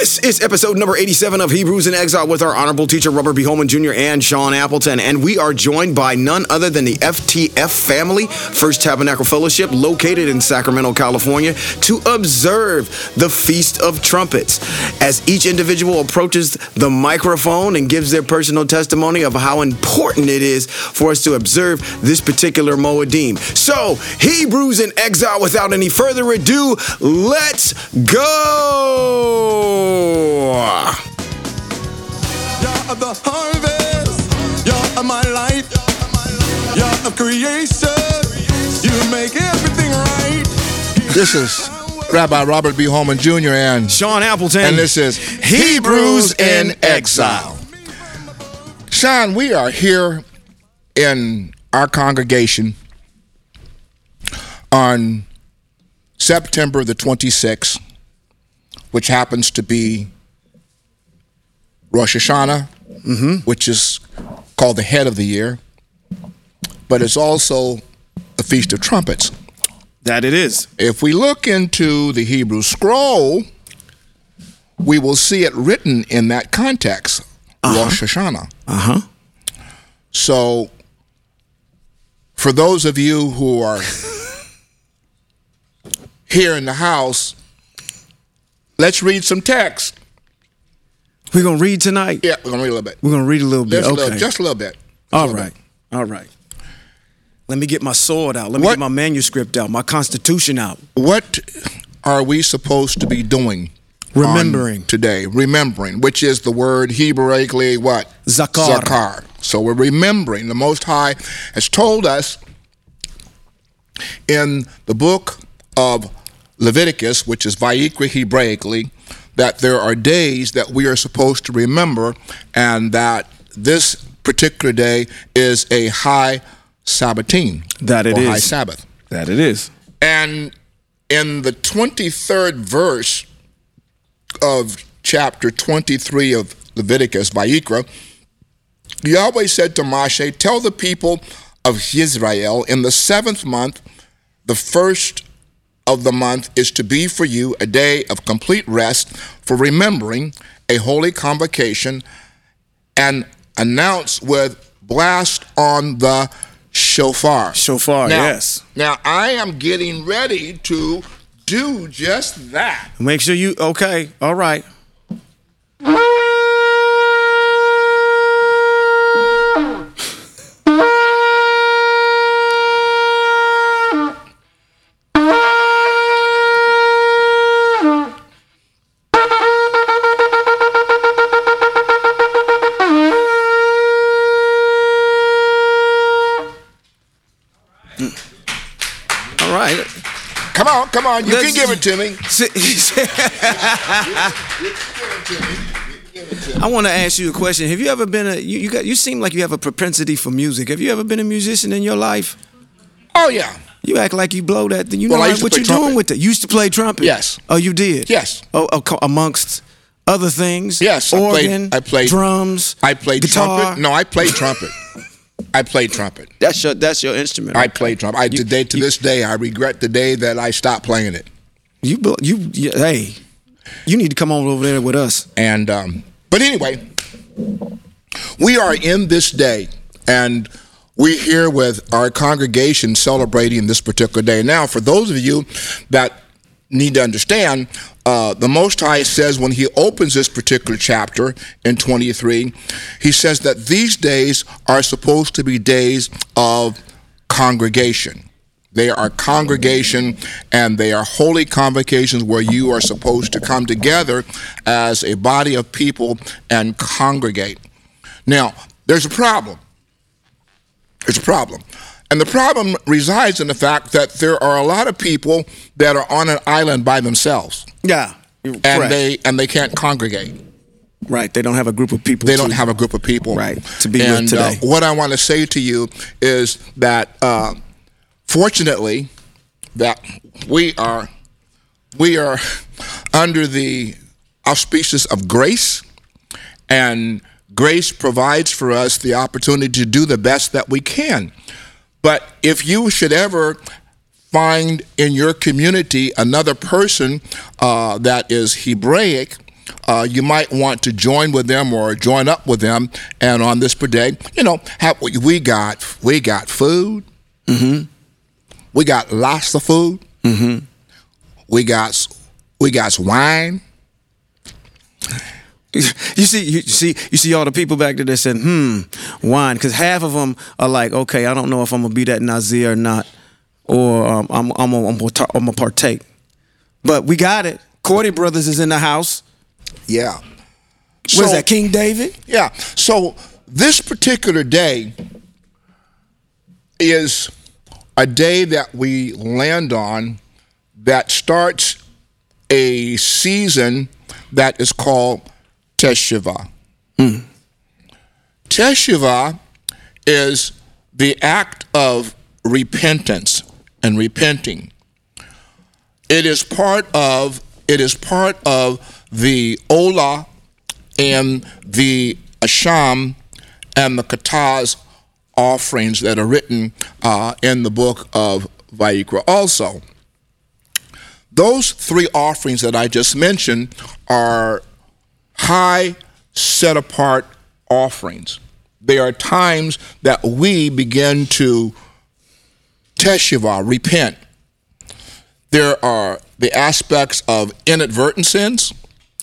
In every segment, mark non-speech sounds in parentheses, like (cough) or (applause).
This is episode number 87 of Hebrews in Exile with our honorable teacher, Robert B. Holman Jr. and Sean Appleton. And we are joined by none other than the FTF family, First Tabernacle Fellowship, located in Sacramento, California, to observe the Feast of Trumpets. As each individual approaches the microphone and gives their personal testimony of how important it is for us to observe this particular Moedim. So, Hebrews in Exile, without any further ado, let's go! You're the harvest. You're my life. You're of creation. You make everything right. This is Rabbi Robert B. Holman Jr. and Sean Appleton. and this is Hebrews in Exile. Sean, we are here in our congregation on September the 26th, which happens to be Rosh Hashanah, which is called the head of the year, but it's also the Feast of Trumpets. That it is. If we look into the Hebrew scroll, we will see it written in that context, Rosh Hashanah. Uh huh. So, for those of you who are (laughs) here in the house, let's read some text. We're going to read tonight. Yeah, we're gonna read a little bit. We're going to read a little bit. Just, a okay. little, just a little bit. All right. All right. Let me get my sword out. Let me What- get my manuscript out, my constitution out. What are we supposed to be doing? Remembering. today, remembering, which is the word Hebraically what? Zakar. Zakar. So we're remembering. The Most High has told us in the book of Leviticus, which is Vayikra Hebraically, that there are days that we are supposed to remember, and that this particular day is a high Sabbatin. That it or high. Sabbath. That it is. And in the 23rd verse of chapter 23 of Leviticus, Vayikra, Yahweh said to Moshe, Tell the people of Israel, in the seventh month, the first of the month is to be for you a day of complete rest for remembering a holy convocation and announce with blast on the shofar. Shofar, Now- yes. Now I am getting ready to do just that. Make sure you, okay. All right. All right. Come on, you Let's- can give it to me. (laughs) I want to ask you a question. Have you ever been a you, you got you seem like you have a propensity for music. Have you ever been a musician in your life? Oh yeah. You act like you blow that. You know Well, like what play you doing trumpet. with it? You used to play trumpet. Yes. Oh, you did. Yes. Oh, amongst other things. Yes, I played- Organ. I played- drums. I played guitar. trumpet. No, I played trumpet. I played trumpet. That's your that's your instrument. I played trumpet. I today to this day I regret the day that I stopped playing it. You you, you hey, you need to come on over there with us. And um, but anyway, we are in this day, and we're here with our congregation celebrating this particular day. Now, for those of you that need to understand, uh, the Most High says when He opens this particular chapter in 23, He says that these days are supposed to be days of congregation. They are congregation and they are holy convocations where you are supposed to come together as a body of people and congregate. Now, there's a problem. There's a problem. And the problem resides in the fact that there are a lot of people that are on an island by themselves Yeah. and Correct. they and they can't congregate. right. They don't have a group of people. They to- don't have a group of people. Right, to be with and, today. Uh, what I want to say to you is that uh, fortunately that we are we are under the auspices of grace and grace provides for us the opportunity to do the best that we can. But if you should ever find in your community another person uh, that is Hebraic, uh, you might want to join with them or join up with them. And on this day, you know, have, we got we got food. Mm-hmm. We got lots of food. Mm-hmm. We got we got wine. (laughs) You see, you see, you see all the people back there that said, "Hmm, wine," because half of them are like, "Okay, I don't know if I'm gonna be that Nazir or not, or um, I'm I'm gonna, I'm gonna partake." But we got it. Cordy Brothers is in the house. Yeah. What is that, King David? Yeah. So this particular day is a day that we land on that starts a season that is called Teshuvah. Mm. Teshuvah is the act of repentance and repenting. It is part of it is part of the Olah and the Asham and the Chatat offerings that are written uh, in the book of Vayikra. Also, those three offerings that I just mentioned are high, set apart offerings. They are times that we begin to teshuvah, repent. There are the aspects of inadvertent sins.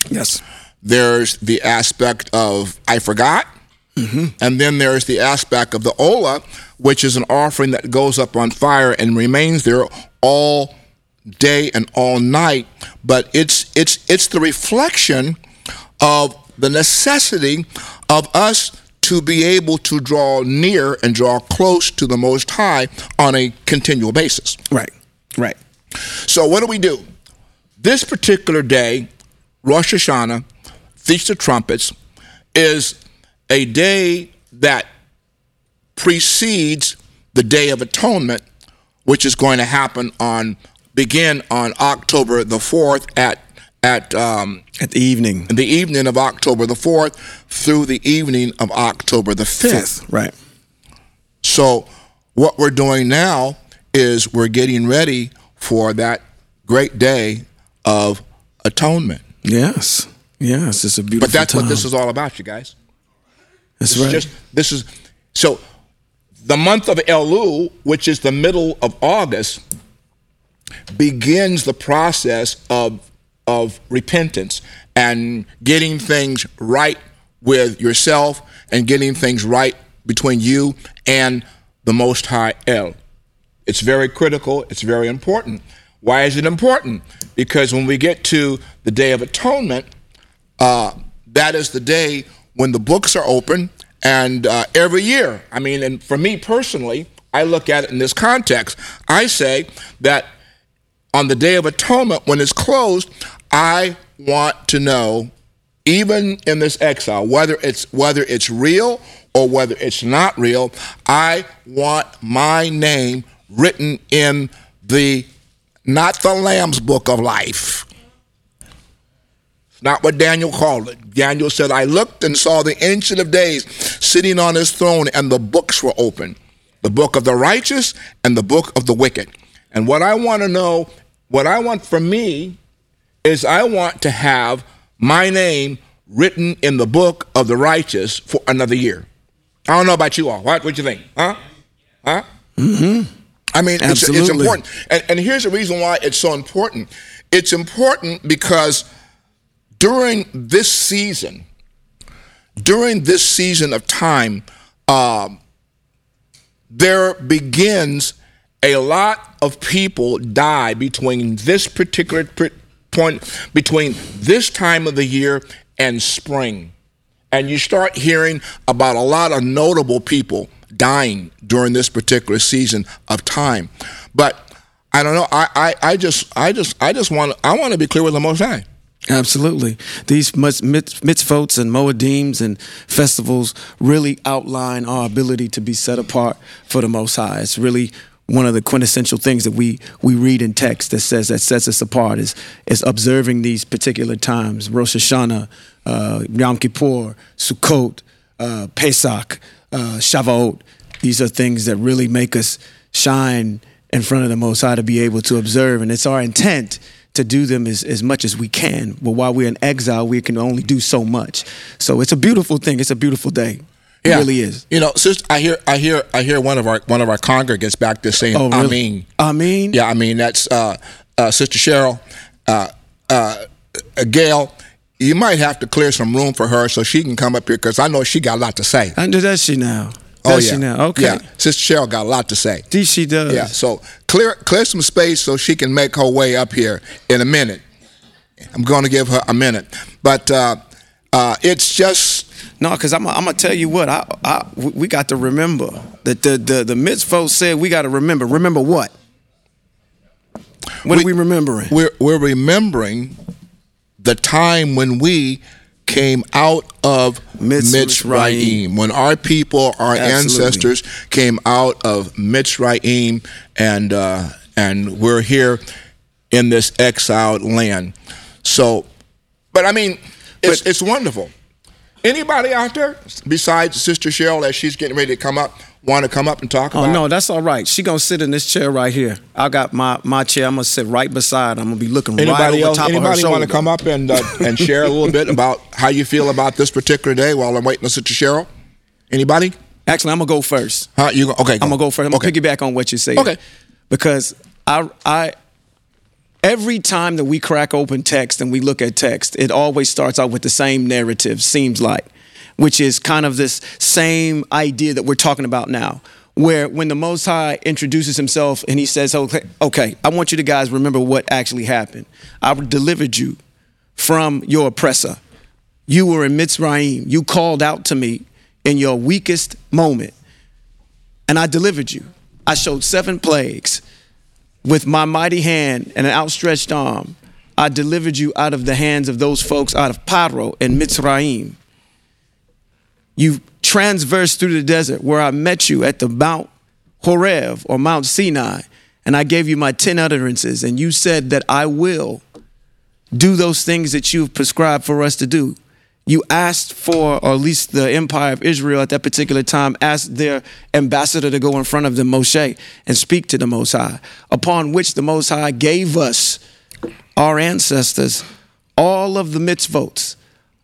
Yes. There's the aspect of I forgot. Mm-hmm. And then there's the aspect of the Ola, which is an offering that goes up on fire and remains there all day and all night. But it's it's it's the reflection of the necessity of us to be able to draw near and draw close to the Most High on a continual basis. Right. Right. So what do we do? This particular day, Rosh Hashanah, Feast of Trumpets, is a day that precedes the Day of Atonement, which is going to happen on begin on October the fourth at at um, at the evening, the evening of October the fourth through the evening of October the fifth. Right. So what we're doing now is we're getting ready for that great day of atonement. Yes. Yes, it's a beautiful. But that's time. what this is all about, you guys. That's this right. Is just this is so the month of Elul, which is the middle of August, begins the process of of repentance and getting things right with yourself and getting things right between you and the Most High El. It's very critical. It's very important. Why is it important? Because when we get to the Day of Atonement, uh, that is the day when the books are open, and uh, every year, I mean, and for me personally, I look at it in this context. I say that on the Day of Atonement, when it's closed, I want to know, even in this exile, whether it's whether it's real or whether it's not real, I want my name written in the not the Lamb's Book of Life. It's not what Daniel called it. Daniel said, I looked and saw the Ancient of Days sitting on his throne, and the books were open the book of the righteous and the book of the wicked. And what I want to know, what I want for me, is I want to have my name written in the book of the righteous for another year. I don't know about you all. What? What you think? Huh? Huh? Mm-hmm. I mean, it's, it's, important. And, and here's the reason why it's so important. It's important because during this season, during this season of time, um, there begins a lot of people die between this particular point, between this time of the year and spring. And you start hearing about a lot of notable people dying during this particular season of time. But I don't know. I, I, I just I just I just want I want to be clear with the Most High. Absolutely. These mitzvot and moedims and festivals really outline our ability to be set apart for the Most High. It's really one of the quintessential things that we we read in text that says that sets us apart is is observing these particular times. Rosh Hashanah, uh, Yom Kippur, Sukkot, uh, Pesach, uh, Shavuot. These are things that really make us shine in front of the Most High to be able to observe, and it's our intent to do them as, as much as we can. But while we're in exile, we can only do so much. So it's a beautiful thing. It's a beautiful day. It Yeah. really is. You know, sister, I hear, I hear, I hear one of our one of our congregants back there saying, Oh, "I mean, I mean, yeah, I mean that's uh, uh, Sister Cheryl, uh, uh, uh, Gail. You might have to clear some room for her so she can come up here because I know she got a lot to say. I know that she now. oh Does yeah, she now? Okay. Yeah, Sister Cheryl got a lot to say. See, she does. Yeah, so clear clear some space so she can make her way up here in a minute. I'm going to give her a minute, but uh, uh, it's just No, because I'm, I'm gonna tell you what I, I we got to remember that the the the mitzvot said we got to remember. Remember what? What are we remembering? we're we're remembering the time when we came out of Mitzrayim. When our people, our Absolutely. ancestors came out of Mitzrayim, and uh, and we're here in this exiled land. So, but I mean, it's it's wonderful. Anybody out there besides Sister Cheryl, as she's getting ready to come up, want to come up and talk Oh about? no, that's all right. She gonna sit in this chair right here. I got my my chair. I'm gonna sit right beside. I'm gonna be looking right Anybody over else? top of her Anybody want to come up and uh, and (laughs) share a little bit about how you feel about this particular day while I'm waiting on Sister Cheryl? Anybody? Actually, I'm gonna go first. Huh? You go, okay? I'm gonna go first. I'm okay. gonna piggyback on what you say. Okay. Because I I every time that we crack open text and we look at text, it always starts out with the same narrative, seems like, which is kind of this same idea that we're talking about now. Where when the Most High introduces himself and he says, oh, okay, okay, I want you to guys remember what actually happened. I delivered you from your oppressor. You were in Mitzrayim. You called out to me in your weakest moment and I delivered you. I showed seven plagues with my mighty hand and an outstretched arm. I delivered you out of the hands of those folks out of Paro and Mitzrayim. You transversed through the desert where I met you at the Mount Horeb or Mount Sinai, and I gave you my 10 utterances, and you said that I will do those things that you've prescribed for us to do. You asked for, or at least the empire of Israel at that particular time asked their ambassador to go in front of the Moshe and speak to the Most High, upon which the Most High gave us, our ancestors, all of the mitzvot,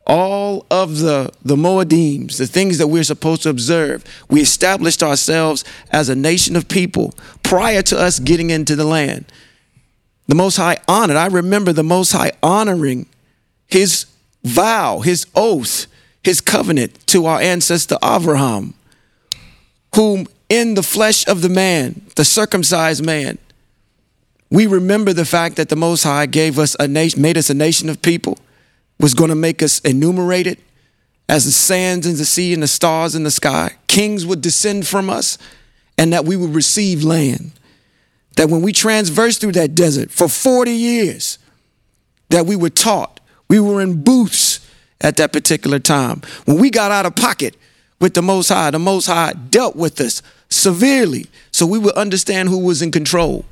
all of the, the moedims, the things that we're supposed to observe. We established ourselves as a nation of people prior to us getting into the land the Most High honored. I remember the Most High honoring his vow, his oath, his covenant to our ancestor Abraham, whom in the flesh of the man, the circumcised man, we remember the fact that the Most High gave us a nation, made us a nation of people, was going to make us enumerated as the sands in the sea and the stars in the sky. Kings would descend from us, and that we would receive land that when we transversed through that desert for 40 years, that we were taught, we were in booths at that particular time. When we got out of pocket with the Most High, the Most High dealt with us severely so we would understand who was in control.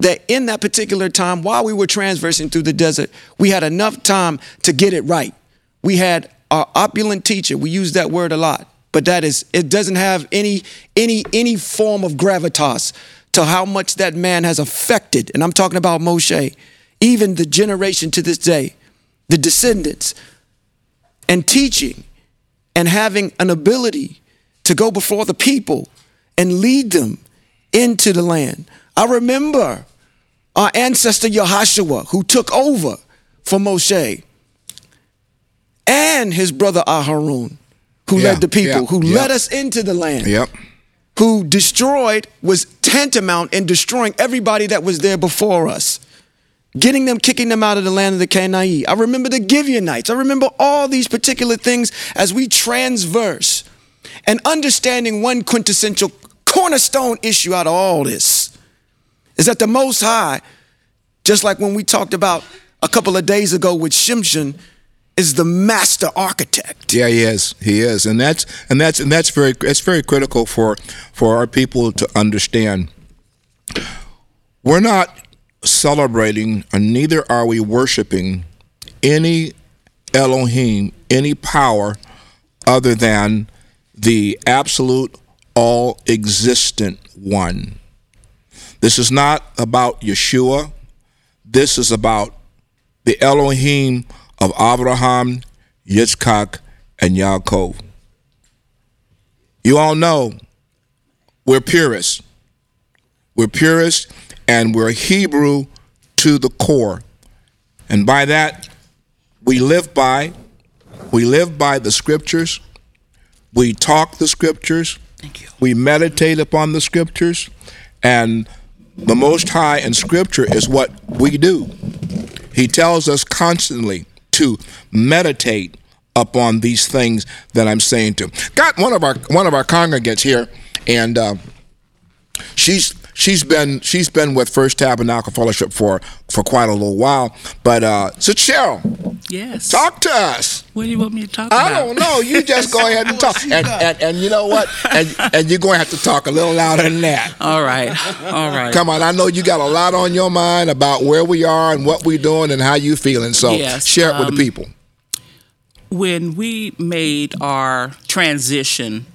That in that particular time, while we were transversing through the desert, we had enough time to get it right. We had our opulent teacher, we use that word a lot, but that is, it doesn't have any, any, any form of gravitas to how much that man has affected, and I'm talking about Moshe, even the generation to this day, the descendants, and teaching and having an ability to go before the people and lead them into the land. I remember our ancestor Yehoshua, who took over for Moshe, and his brother Aharon, who Yeah, led the people, yeah, who yeah. led us into the land Yep. who destroyed was tantamount in destroying everybody that was there before us. Getting them, kicking them out of the land of the Canaanite. I remember the Gibeonites. I remember all these particular things as we transverse and understanding one quintessential cornerstone issue out of all this is that the Most High, just like when we talked about a couple of days ago with Shimshon, is the master architect. Yeah, he is. He is, and that's and that's and that's very it's very critical for for our people to understand. We're not celebrating, and neither are we worshiping any Elohim, any power other than the absolute, all-existent one. This is not about Yeshua. this is about the Elohim of Abraham, Yitzchak, and Yaakov. You all know we're purists. We're purists and we're Hebrew to the core. And by that, we live by we live by the scriptures. We talk the scriptures. Thank you. We meditate upon the scriptures. And the Most High in Scripture is what we do. He tells us constantly to meditate upon these things that I'm saying to. Got one of our one of our congregants here, and uh, she's she's been she's been with First Tabernacle Fellowship for for quite a little while. But uh, so Cheryl, Yes. talk to us. What do you want me to talk I about? don't know. You just go ahead and (laughs) talk. And, and, and you know what? And, and you're going to have to talk a little louder than that. (laughs) All right. All right. Come on, I know you got a lot on your mind about where we are and what we're doing and how you feeling. So Yes, share it with um, the people. when we made our transition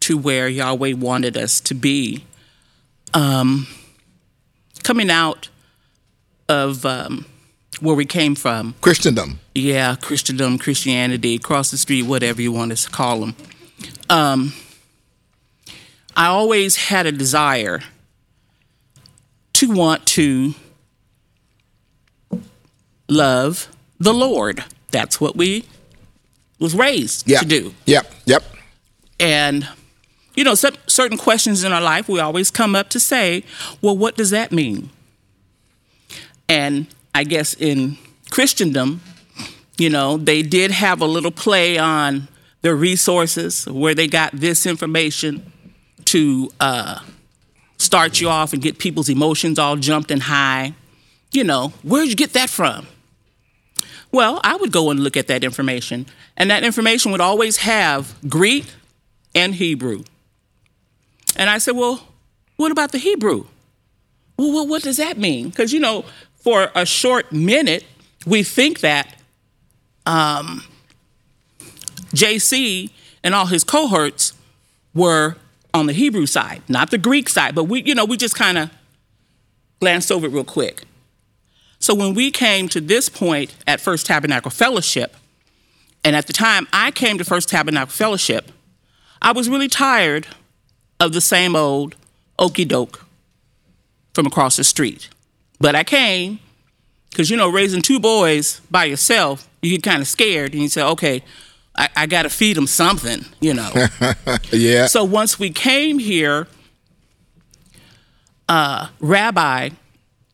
to where Yahweh wanted us to be, um, coming out of um, where we came from, Christendom. yeah, Christendom, Christianity, across the street, whatever you want to call them. Um, I always had a desire to want to love the Lord. That's what we was raised to do. Yep. Yep. And you know, cer- certain questions in our life, we always come up to say, well, what does that mean? And I guess in Christendom, you know, they did have a little play on their resources, where they got this information to uh, start you off and get people's emotions all jumped and high. You know, where'd you get that from? Well, I would go and look at that information, and that information would always have Greek and Hebrew. And I said, Well, what about the Hebrew? Well, what does that mean? Because, you know, for a short minute, we think that um, JC and all his cohorts were on the Hebrew side, not the Greek side. But we, you know, we just kind of glanced over it real quick. So when we came to this point at First Tabernacle Fellowship, and at the time I came to First Tabernacle Fellowship, I was really tired of the same old okey doke from across the street. But I came because, you know, raising two boys by yourself, you get kind of scared and you say, okay, I, I got to feed them something, you know. (laughs) Yeah. So once we came here, uh, Rabbi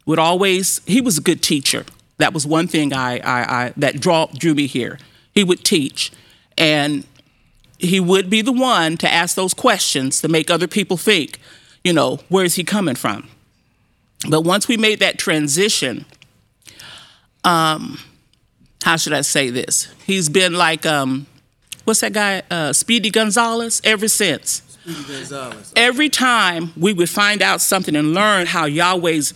would always he was a good teacher. That was one thing I, I, I that draw, drew me here. He would teach, and he would be the one to ask those questions to make other people think, you know, where is he coming from? But once we made that transition, um, how should I say this? He's been like, um, what's that guy, uh, Speedy Gonzales, ever since. Every time we would find out something and learn how Yahweh's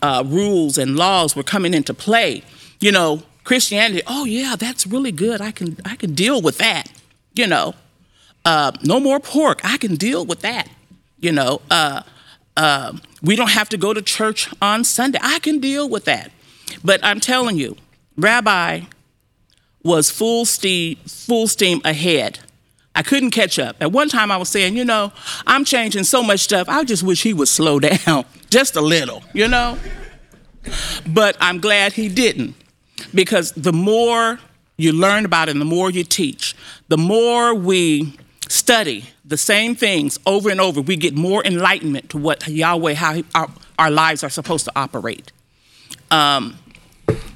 uh, rules and laws were coming into play, you know, Christianity. Oh yeah, that's really good. I can I can deal with that. You know, uh, no more pork. I can deal with that. You know, uh, uh, we don't have to go to church on Sunday. I can deal with that. But I'm telling you, Rabbi was full steam full steam ahead. I couldn't catch up. At one time, I was saying, you know, I'm changing so much stuff. I just wish he would slow (laughs) down just a little, you know? But I'm glad he didn't because the more you learn about it and the more you teach, the more we study the same things over and over, we get more enlightenment to what Yahweh, how he, our, our lives are supposed to operate. Um,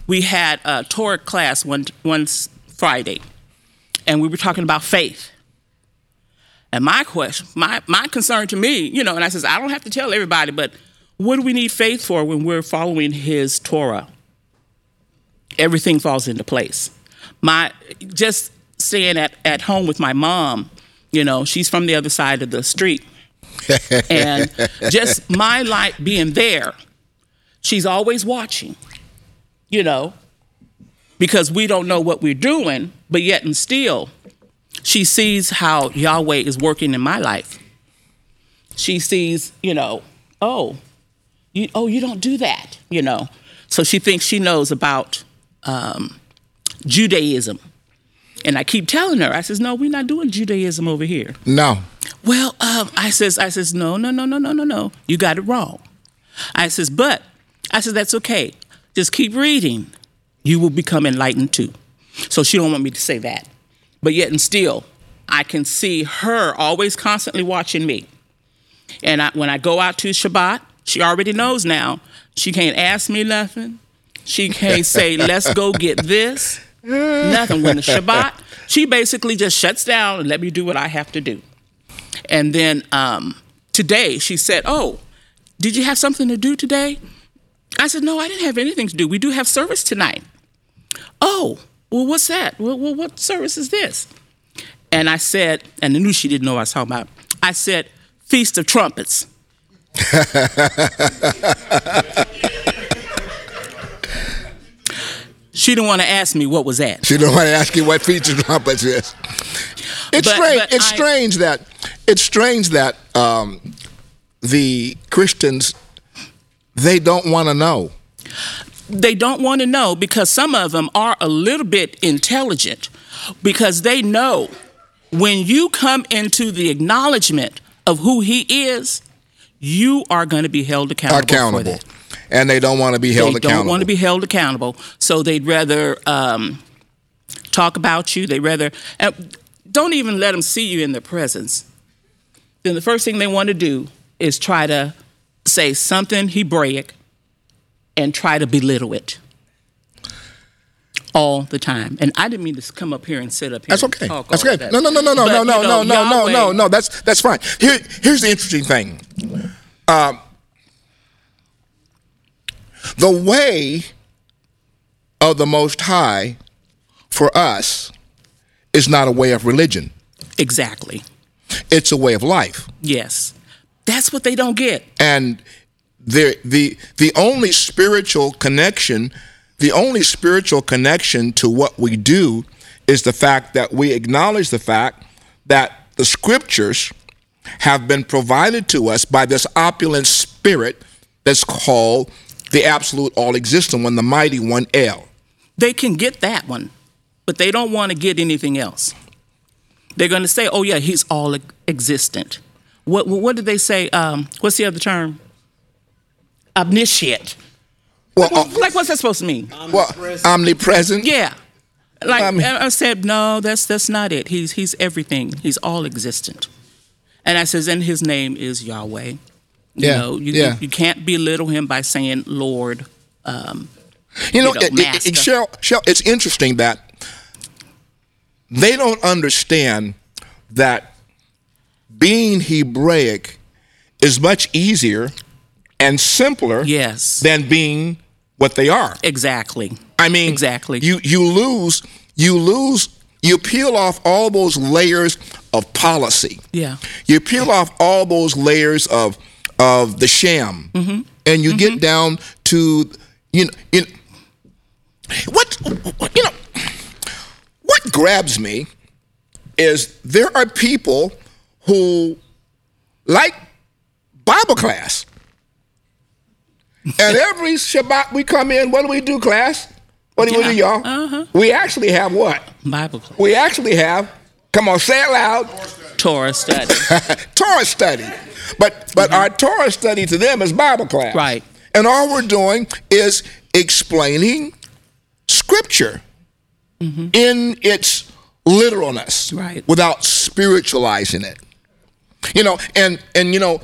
we had a Torah class one, one Friday, and we were talking about faith. And my question, my, my concern to me, you know, and I says, I don't have to tell everybody, but what do we need faith for when we're following his Torah? Everything falls into place. My just staying at, at home with my mom, you know, she's from the other side of the street. (laughs) and just my life being there, she's always watching, you know, because we don't know what we're doing, but yet and still, she sees how Yahweh is working in my life. She sees, you know, oh, you, oh, you don't do that, you know. So she thinks she knows about um, Judaism. And I keep telling her, I says, no, we're not doing Judaism over here. No. Well, um, I says, I says, no, no, no, no, no, no, no. You got it wrong. I says, but I says, that's okay. Just keep reading. You will become enlightened too. So she don't want me to say that. But yet and still, I can see her always constantly watching me. And I, when I go out to Shabbat, she already knows now. She can't ask me nothing. She can't say, let's go get this. Nothing. When the Shabbat, she basically just shuts down and let me do what I have to do. And then um, today she said, Oh, did you have something to do today? I said, No, I didn't have anything to do. We do have service tonight. Oh, well, what's that? Well, well what service is this? And I said, and I knew she didn't know what I was talking about. I said, Feast of Trumpets. (laughs) she didn't want to ask me what was that. She don't want to ask you what feature trumpets is. It's But- strange. but it's I- strange that it's strange that um, the Christians they don't want to know. they don't want to know because some of them are a little bit intelligent because they know when you come into the acknowledgement of who he is, you are going to be held accountable. For accountable, that. And they don't want to be held they accountable. don't want to be held accountable, so they'd rather um, talk about you. They rather uh, don't even let them see you in their presence. Then the first thing they want to do is try to say something Hebraic and try to belittle it all the time. And I didn't mean to come up here and sit up here. That's okay. That's good. that. No, no, no, no, no, But, no, you no, know, no, no, no, no, no. That's that's fine. Here, here's the interesting thing. Um, the way of the Most High for us is not a way of religion. Exactly. It's a way of life. Yes. That's what they don't get. and the the the only spiritual connection the only spiritual connection to what we do is the fact that we acknowledge the fact that the scriptures have been provided to us by this opulent spirit that's called the absolute all existent one the mighty one el They can get that one, but they don't want to get anything else. They're going to say, "Oh yeah, he's all existent. What what did they say? Um, what's the other term? Omniscient. well, uh, Like what's that supposed to mean? well omnipresent Yeah. Like Um, I I said, no, that's that's not it. He's he's everything. He's all existent. And I says, and his name is Yahweh. You Yeah, know, you, yeah. you can't belittle him by saying Lord. Um, you know, you know, it, it, it, Cheryl, Cheryl, it's interesting that they don't understand that being Hebraic is much easier and simpler Yes. than being what they are. Exactly. I mean, Exactly. You you lose you lose you peel off all those layers of policy. Yeah. You peel off all those layers of of the sham, Mm-hmm. and you get down to you know, you know what you know what grabs me is there are people who like Bible class. And (laughs) every Shabbat we come in, what do we do, class? What do we do, y'all? uh-huh. We actually have what? Bible class. We actually have, come on, say it loud, Torah study. (laughs) Torah study. But but our Torah study to them is Bible class. Mm-hmm. Right. And all we're doing is explaining scripture in its literalness. Mm-hmm. Right. Without spiritualizing it. You know, and and you know,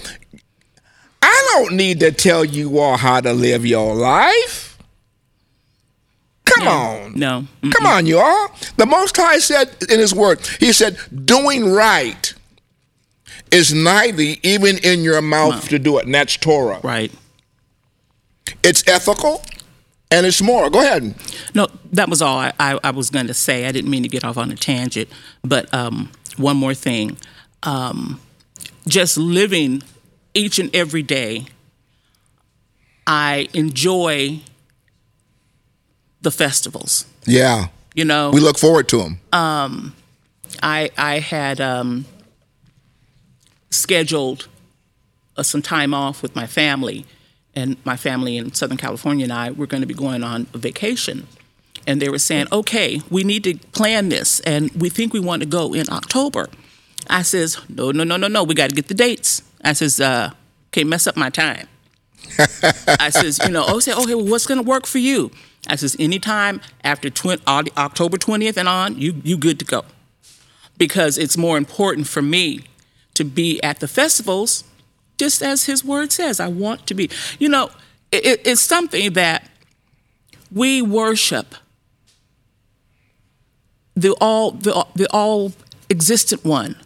I don't need to tell you all how to live your life. Come on. No. Mm. Come on, you all. The Most High said in His Word, He said, doing right is neither even in your mouth to do it, and that's Torah. Right. It's ethical and it's moral. Go ahead. No, that was all I, I, I was going to say. I didn't mean to get off on a tangent. But um, one more thing. Um, just living each and every day, I enjoy the festivals. Yeah. You know, We look forward to them. Um, I I had um, scheduled uh, some time off with my family, and my family in Southern California and I were going to be going on a vacation. And they were saying, okay, we need to plan this, and we think we want to go in October. I says, no, no, no, no, no, we got to get the dates. I says, uh, can't mess up my time. (laughs) I says, you know, oh, say, okay, well, what's going to work for you? I says, anytime after October 20th and on, you you good to go. Because it's more important for me to be at the festivals, just as his word says. I want to be. You know, it, it's something that we worship the all the, the all existent one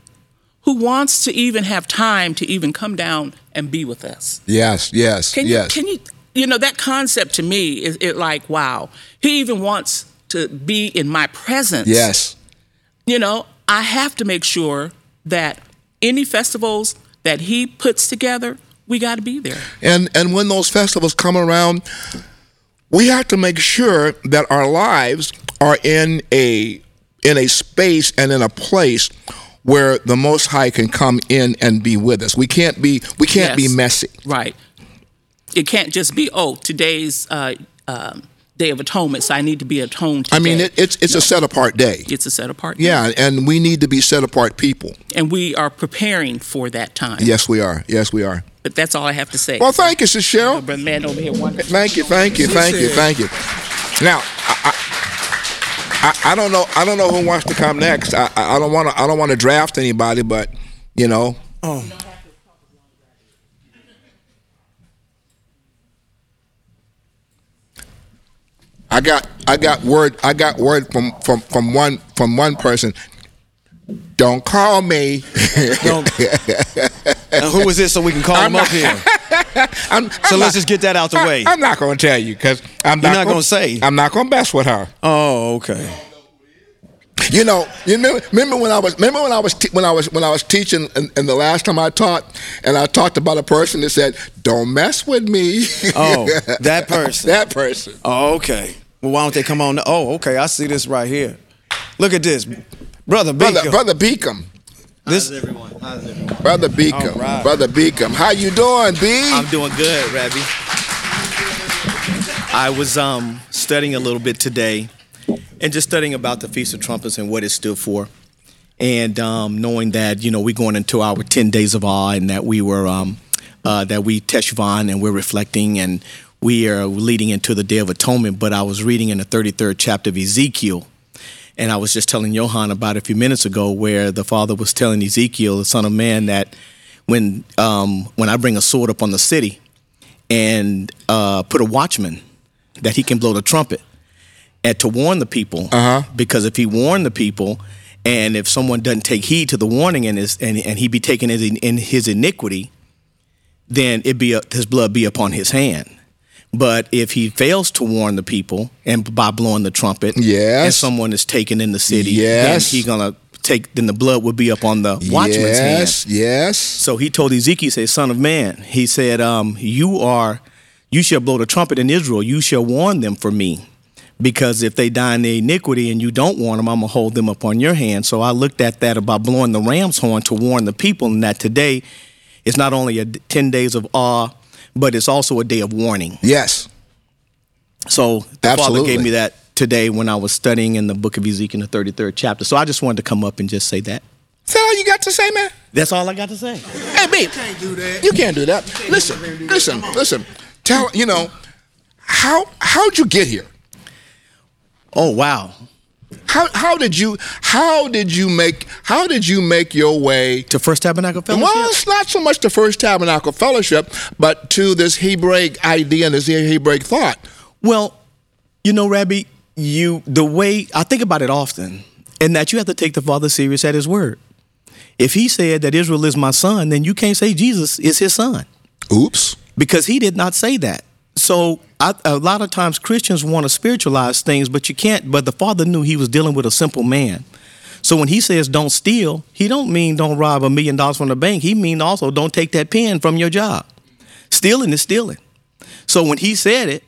who wants to even have time to even come down and be with us. Yes, yes, Can you, yes. Can you, you know, that concept to me is it like, wow, he even wants to be in my presence. yes. You know, I have to make sure that any festivals that he puts together, we got to be there. And and when those festivals come around, we have to make sure that our lives are in a in a space and in a place where the Most High can come in and be with us. We can't be we can't Yes. be messy. Right. It can't just be, oh, today's uh, um, Day of Atonement, so I need to be atoned today. I mean, it, it's it's a set apart day. it's a set apart. day. Yeah, and we need to be set apart people. And we are preparing for that time. Yes, we are. Yes, we are. But that's all I have to say. Well, thank you, Sister Cheryl. Brother man over here, wonderful. Thank you, thank you, thank you, thank you. Now, I, I, I, I don't know, I don't know who wants to come next. I, I I don't want to, I don't want to draft anybody, but you know, I got, I got word, I got word from from from one from one person. Don't call me. (laughs) Don't- and who is this so we can call him up here? (laughs) I'm, So I'm let's just get that out the I- way. I'm not going to tell you because I'm You're not, not gonna, gonna say. I'm not going to mess with her. Oh, okay. You know, you remember, remember when I was remember when I was te- when I was when I was teaching and, and the last time I taught and I talked about a person that said, "Don't mess with me." Oh, (laughs) that person. that person. Oh, okay. Well, why don't they come on? The, Oh, okay. I see this right here. Look at this, brother. Brother, Beacom. brother Beacom. This How's everyone? How's everyone? Brother Beacom. All right. Brother Beacom. How you doing, B? I'm doing good, Rabbi. I was um, studying a little bit today and just studying about the Feast of Trumpets and what it stood for. And um, knowing that, you know, we're going into our 10 days of awe and that we were, um, uh, that we teshuvah and we're reflecting and we are leading into the Day of Atonement. But I was reading in the 33rd chapter of Ezekiel. And I was just telling Johan about a few minutes ago where the father was telling Ezekiel, the son of man, that when um, when I bring a sword upon the city and uh, put a watchman, that he can blow the trumpet and to warn the people. Uh-huh. Because if he warned the people, and if someone doesn't take heed to the warning and his, and, and he be taken in, in his iniquity, then it be a, his blood be upon his hand. But if he fails to warn the people and by blowing the trumpet, Yes. and someone is taken in the city, Yes. then he gonna take. Then the blood would be up on the watchman's hand. yes, yes. So he told Ezekiel, he said, Son of man, he said, um, You are, you shall blow the trumpet in Israel, you shall warn them for me. Because if they die in their iniquity and you don't warn them, I'm going to hold them upon your hand. So I looked at that about blowing the ram's horn to warn the people, and that today is not only a 10 days of awe, but it's also a day of warning. Yes. So the Father gave me that today when I was studying in the book of Ezekiel, the 33rd chapter. So I just wanted to come up and just say that. Is that all you got to say, man? That's all I got to say. Hey, babe. You can't do that. You can't do that. Listen, listen, listen. Tell you know how how'd you get here? Oh, wow. How how did you how did you make how did you make your way? To First Tabernacle Fellowship? Well, it's not so much the First Tabernacle Fellowship, but to this Hebraic idea and this Hebraic thought. Well, you know, Rabbi, you the way I think about it often, and that you have to take the Father serious at His word. If He said that Israel is my son, then you can't say Jesus is His son Oops. because He did not say that. So I, a lot of times Christians want to spiritualize things, but you can't. But the Father knew He was dealing with a simple man. So when He says don't steal, He don't mean don't rob a million dollars from the bank. He mean also don't take that pen from your job. Stealing is stealing. So when He said it,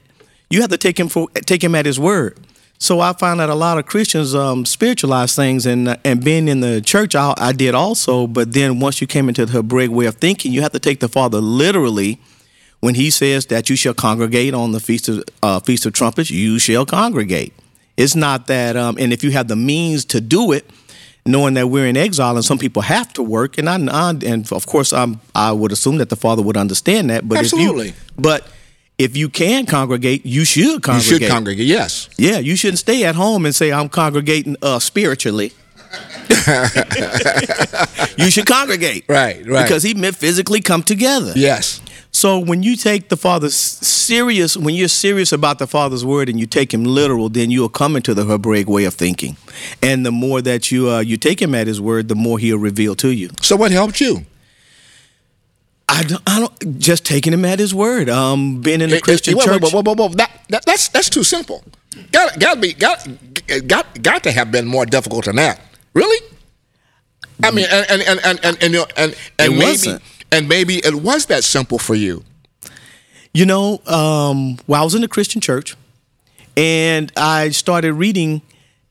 you have to take him for take him at his word. So I find that a lot of Christians um, spiritualize things, and and being in the church, I, I did also. But then once you came into the Hebraic way of thinking, you have to take the Father literally when he says that you shall congregate on the feast of uh, feast of trumpets, you shall congregate. It's not that, um, and if you have the means to do it, knowing that we're in exile and some people have to work, and I, I and of course I'm I would assume that the Father would understand that. But Absolutely. if you, but if you can congregate, you should congregate. You should congregate. Yes. Yeah, you shouldn't stay at home and say I'm congregating uh, spiritually. (laughs) you should congregate, Right, right. Because he meant physically come together. Yes. So when you take the Father's serious, when you're serious about the Father's word and you take him literal, then you'll come into the Hebraic way of thinking. And the more that you uh, you take him at his word, the more he'll reveal to you. So what helped you? I don't, I don't just taking him at his word. Um, being in a It- it- Christian wait, church. wait, wait, wait, wait, That, that, that's that's too simple. Got got to be got got got to have been more difficult than that. Really? I mean, and and and and and and, you and, and It maybe wasn't. And maybe it was that simple for you. You know, um, while I was in the Christian church, and I started reading,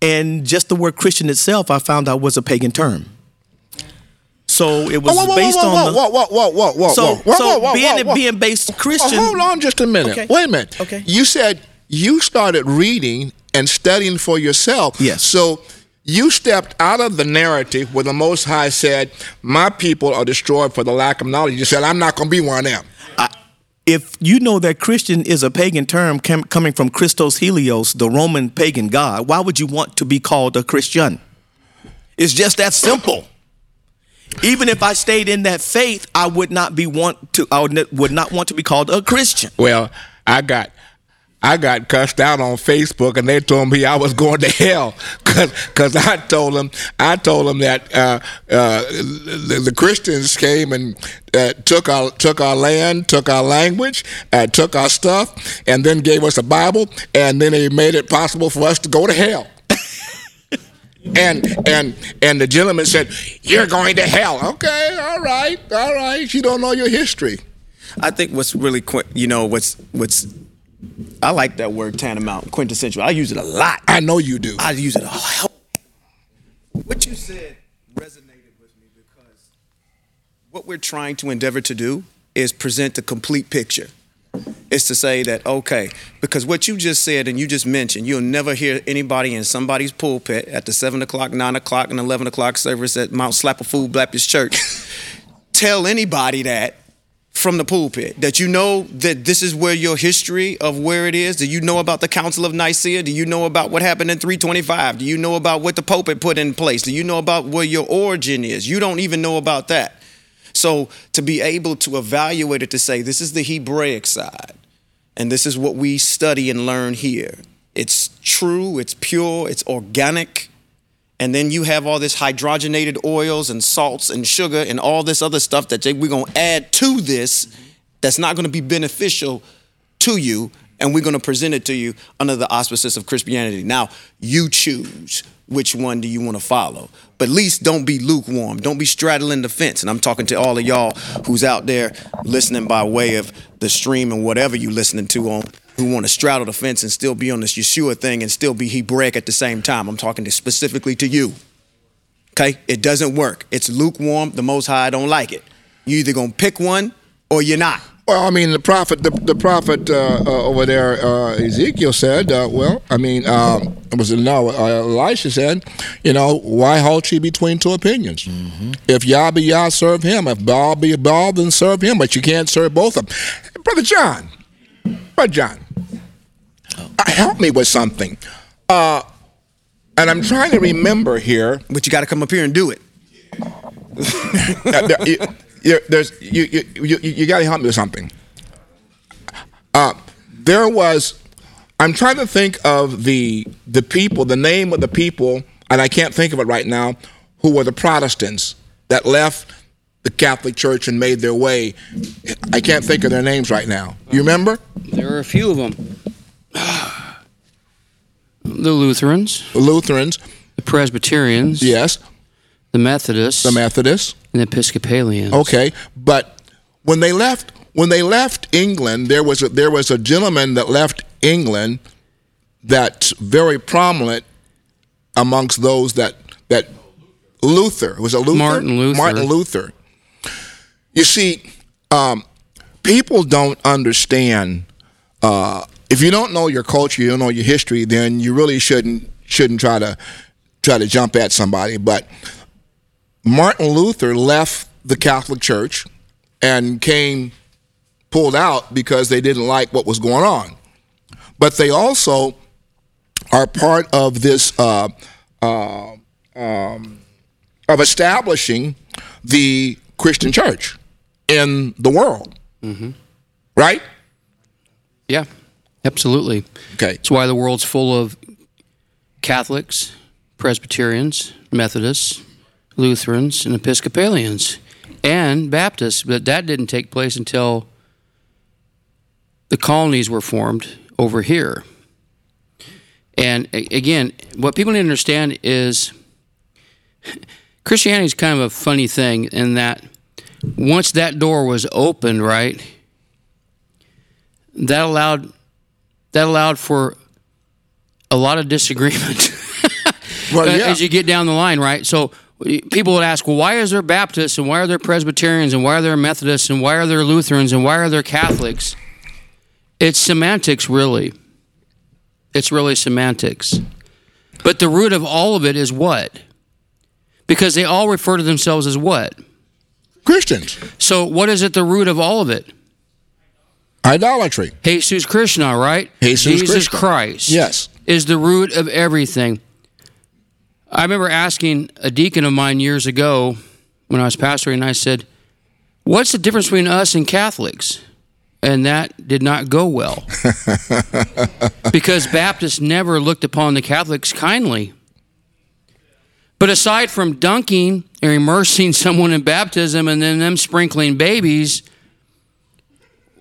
and just the word Christian itself, I found out was a pagan term. So it was whoa, whoa, based whoa, on whoa, the. whoa, whoa, whoa, whoa, whoa, So, whoa, whoa, so whoa, whoa, being whoa, whoa. being based Christian. Oh, hold on just a minute. Okay. Wait a minute. Okay. You said you started reading and studying for yourself. Yes. So you stepped out of the narrative where the Most High said, "My people are destroyed for the lack of knowledge." You said, "I'm not going to be one of them." if you know that Christian is a pagan term com- coming from Christos Helios, the Roman pagan god, why would you want to be called a Christian? It's just that simple. Even if I stayed in that faith, I would not be want to. I would would not want to be called a Christian. Well, I got I got cussed out on Facebook, and they told me I was going to hell because I told them I told them that uh, uh, the, the Christians came and uh, took our took our land, took our language, uh, took our stuff, and then gave us a Bible, and then they made it possible for us to go to hell. (laughs) And and and the gentleman said, "You're going to hell." Okay, all right, all right. You don't know your history. I think what's really you know what's what's I like that word tantamount quintessential. I use it a lot. I know you do. I use it a lot. What you said resonated with me because what we're trying to endeavor to do is present the complete picture. It's to say that, okay, because what you just said and you just mentioned, you'll never hear anybody in somebody's pulpit at the 7 o'clock, 9 o'clock, and 11 o'clock service at Mount Slapper Food Baptist Church (laughs) tell anybody that from the pulpit that you know that this is where your history of where it is? Do you know about the council of nicaea? Do you know about what happened in 325 do you know about what the pope had put in place? Do you know about where your origin is? You don't even know about that. So to be able to evaluate it to say this is the hebraic side and this is what we study and learn here. It's true it's pure it's organic and then you have all this hydrogenated oils and salts and sugar and all this other stuff that we're going to add to this that's not going to be beneficial to you and we're going to present it to you under the auspices of christianity. Now you choose which one do you want to follow. But at least don't be lukewarm. Don't be straddling the fence. And i'm talking to all of y'all who's out there listening by way of the stream and whatever you're listening to on who want to straddle the fence and still be on this Yeshua thing and still be Hebraic at the same time. I'm talking to specifically to you. Okay? It doesn't work. It's lukewarm. The Most High don't like it. You either gonna pick one or you're not. Well, I mean, the prophet, the, the prophet uh, uh, over there, uh, Ezekiel said, uh, well, I mean, um, it was no, uh, Elisha said, you know, why halt ye between two opinions? If Yah be Yah, serve him. If Baal be Baal, then serve him. But you can't serve both of them. Brother John, Brother John, uh, help me with something. Uh, and I'm trying to remember here. But you got to come up here and do it. Uh, there- you, you, you, you, you, you got to help me with something. Uh, there was, I'm trying to think of the the people, the name of the people, and I can't think of it right now, who were the Protestants that left the Catholic Church and made their way. I can't think of their names right now. You remember? There are a few of them. The Lutherans, The Lutherans, the Presbyterians, yes, the Methodists, the Methodists. and the Episcopalians. Okay, but when they left, when they left England, there was a, there was a gentleman that left England that's very prominent amongst those that that Luther was a Luther Martin Luther. Martin Luther. You see, um, people don't understand. Uh, if you don't know your culture, you don't know your history, then you really shouldn't shouldn't try to try to jump at somebody. But Martin Luther left the Catholic Church and came pulled out because they didn't like what was going on. But they also are part of this uh, uh, um, of establishing the Christian church in the world. Right? Yeah, absolutely. Okay. That's why the world's full of Catholics, Presbyterians, Methodists, Lutherans, and Episcopalians, and Baptists. But that didn't take place until the colonies were formed over here. And again, what people need to understand is (laughs) Christianity is kind of a funny thing in that once that door was opened, right, that allowed that allowed for a lot of disagreement (laughs) Well, uh, yeah. as you get down the line, right? So people would ask, well, why is there Baptists and why are there Presbyterians and why are there Methodists and why are there Lutherans and why are there Catholics? It's semantics, really. It's really semantics. But the root of all of it is what? Because they all refer to themselves as what? Christians. So, what is at the root of all of it? Idolatry. Jesus Krishna, right? Jesus Jesus Krishna. Christ. Yes. Is the root of everything. I remember asking a deacon of mine years ago when I was pastoring, and I said, What's the difference between us and Catholics? And that did not go well. (laughs) because Baptists never looked upon the Catholics kindly. But aside from dunking or immersing (laughs) someone in baptism and then them sprinkling babies,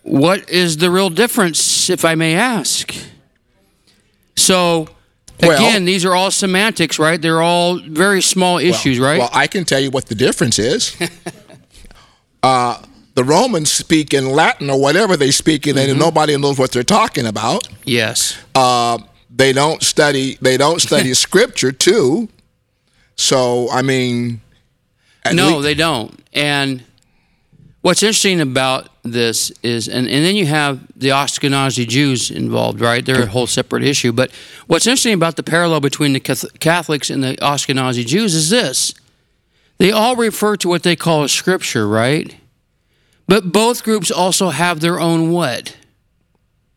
what is the real difference, if I may ask? So, Well- again, these are all semantics, right? They're all very small issues, right? Well, I can tell you what the difference is. (laughs) uh, the Romans speak in Latin or whatever they speak in, Mm-hmm. and nobody knows what they're talking about. yes. Uh, they don't study. They don't study (laughs) scripture too. So I mean, No, lea- they don't. And what's interesting about this is, and, and then you have the Ashkenazi Jews involved, right? They're a whole separate issue. But what's interesting about the parallel between the Catholics and the Ashkenazi Jews is this they all refer to what they call a scripture, right? But both groups also have their own what?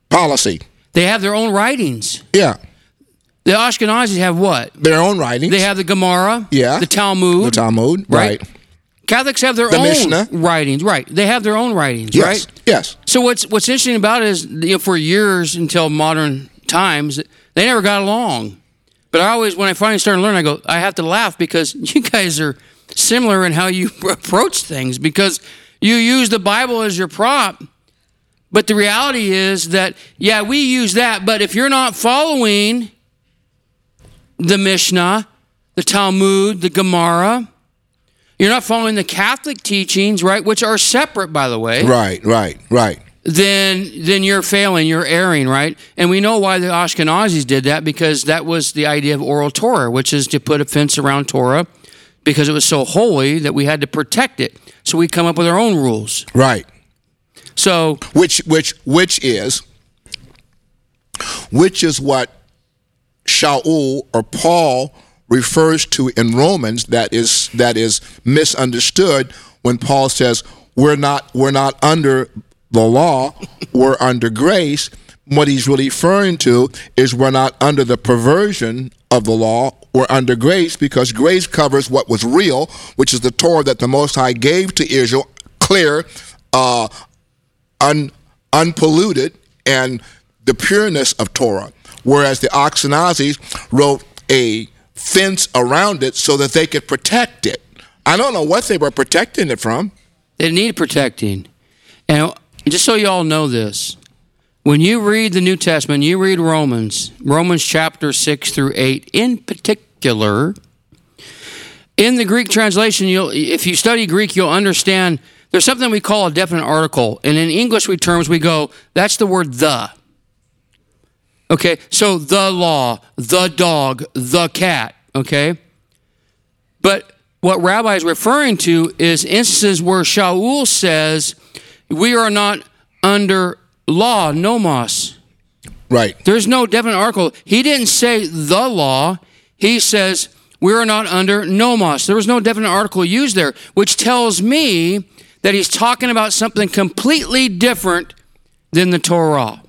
policy. They have their own writings. Yeah, The Ashkenazis have what? their own writings. They have the Gemara, Yeah. the Talmud, the Talmud, right? right? Catholics have their The own Mishnah. writings, right? They have their own writings, Yes, right? yes. So what's what's interesting about it is, you know, for years until modern times, they never got along. But I always, when I finally started learning, I go, I have to laugh because (laughs) you guys are similar in how you (laughs) approach things because you use the Bible as your prop. But the reality is that, yeah, we use that, but if you're not following the Mishnah, the Talmud, the Gemara, you're not following the Catholic teachings, right, which are separate, by the way Right, right, right. then then you're failing, you're erring, right? And we know why the Ashkenazis did that because that was the idea of oral Torah, which is to put a fence around Torah because it was so holy that we had to protect it. So we come up with our own rules. Right. So Which which which is which is what Shaul or Paul refers to in Romans that is that is misunderstood when Paul says we're not we're not under the law, we're under grace. What he's really referring to is we're not under the perversion of the law, we're under grace because grace covers what was real, which is the Torah that the Most High gave to Israel, clear, uh, un, unpolluted and the pureness of Torah, whereas the Ashkenazis wrote a fence around it so that they could protect it. I don't know what they were protecting it from. they need protecting. And just so you all know this, when you read the New Testament, you read Romans, Romans chapter 6 through 8 in particular, in the Greek translation, you'll if you study Greek, you'll understand there's something we call a definite article. And in English we terms we go, that's the word the. Okay, so the law, the dog, the cat, okay? But what Rabbi is referring to is instances where Shaul says, We are not under law, nomos. Right. There's no definite article. He didn't say the law. He says we are not under nomos. There was no definite article used there, which tells me that he's talking about something completely different than the Torah.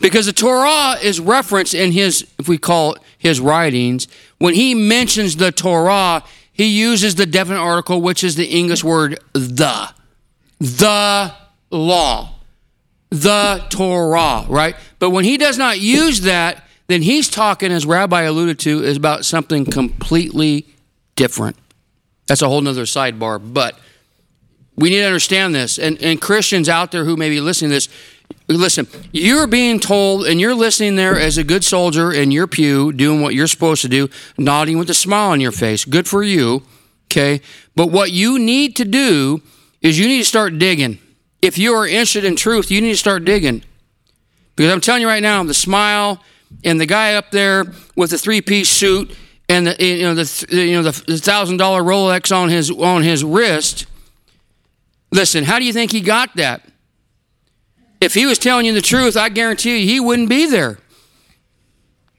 Because the Torah is referenced in his, if we call it his writings, when he mentions the Torah, he uses the definite article, which is the English word the. The law. The Torah, right? But when he does not use that, then he's talking, as Rabbi alluded to, is about something completely different. That's a whole nother sidebar. But we need to understand this. And, and Christians out there who may be listening to this, listen, you're being told, and you're listening there as a good soldier in your pew, doing what you're supposed to do, nodding with a smile on your face. Good for you. Okay. But what you need to do is you need to start digging. If you are interested in truth, you need to start digging. Because I'm telling you right now, the smile and the guy up there with the three piece suit and the you know the you know the thousand dollar Rolex on his on his wrist. Listen, how do you think he got that? If he was telling you the truth, I guarantee you he wouldn't be there.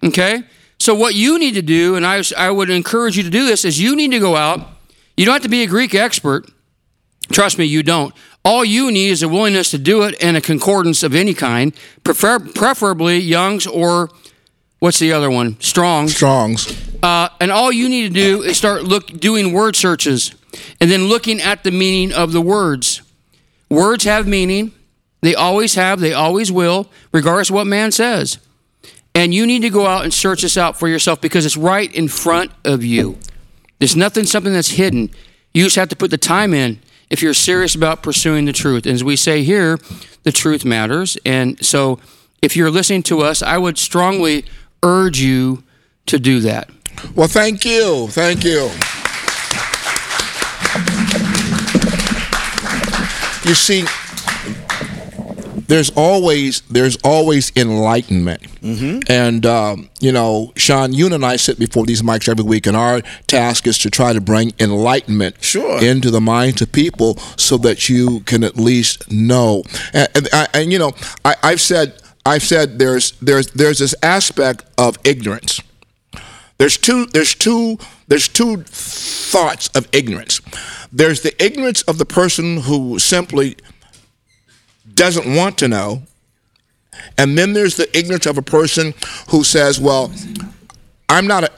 Okay? So what you need to do, and I, I would encourage you to do this, is you need to go out. You don't have to be a Greek expert. Trust me, you don't. All you need is a willingness to do it and a concordance of any kind, prefer, preferably Young's or what's the other one? Strong's. Strong's. Uh, and all you need to do is start look doing word searches and then looking at the meaning of the words. Words have meaning. They always have, they always will, regardless of what man says. And you need to go out and search this out for yourself because it's right in front of you. There's nothing, something that's hidden. You just have to put the time in if you're serious about pursuing the truth. And as we say here, the truth matters. And so if you're listening to us, I would strongly urge you to do that. Well, thank you. Thank you. You see, there's always there's always enlightenment, Mm-hmm. and um, you know, Sean, you and I sit before these mics every week, and our task is to try to bring enlightenment Sure. into the minds of people, so that you can at least know. And, and, and you know, I, I've said I've said there's there's there's this aspect of ignorance. There's two there's two there's two thoughts of ignorance. There's the ignorance of the person who simply doesn't want to know. And then there's the ignorance of a person who says, "Well, I'm not a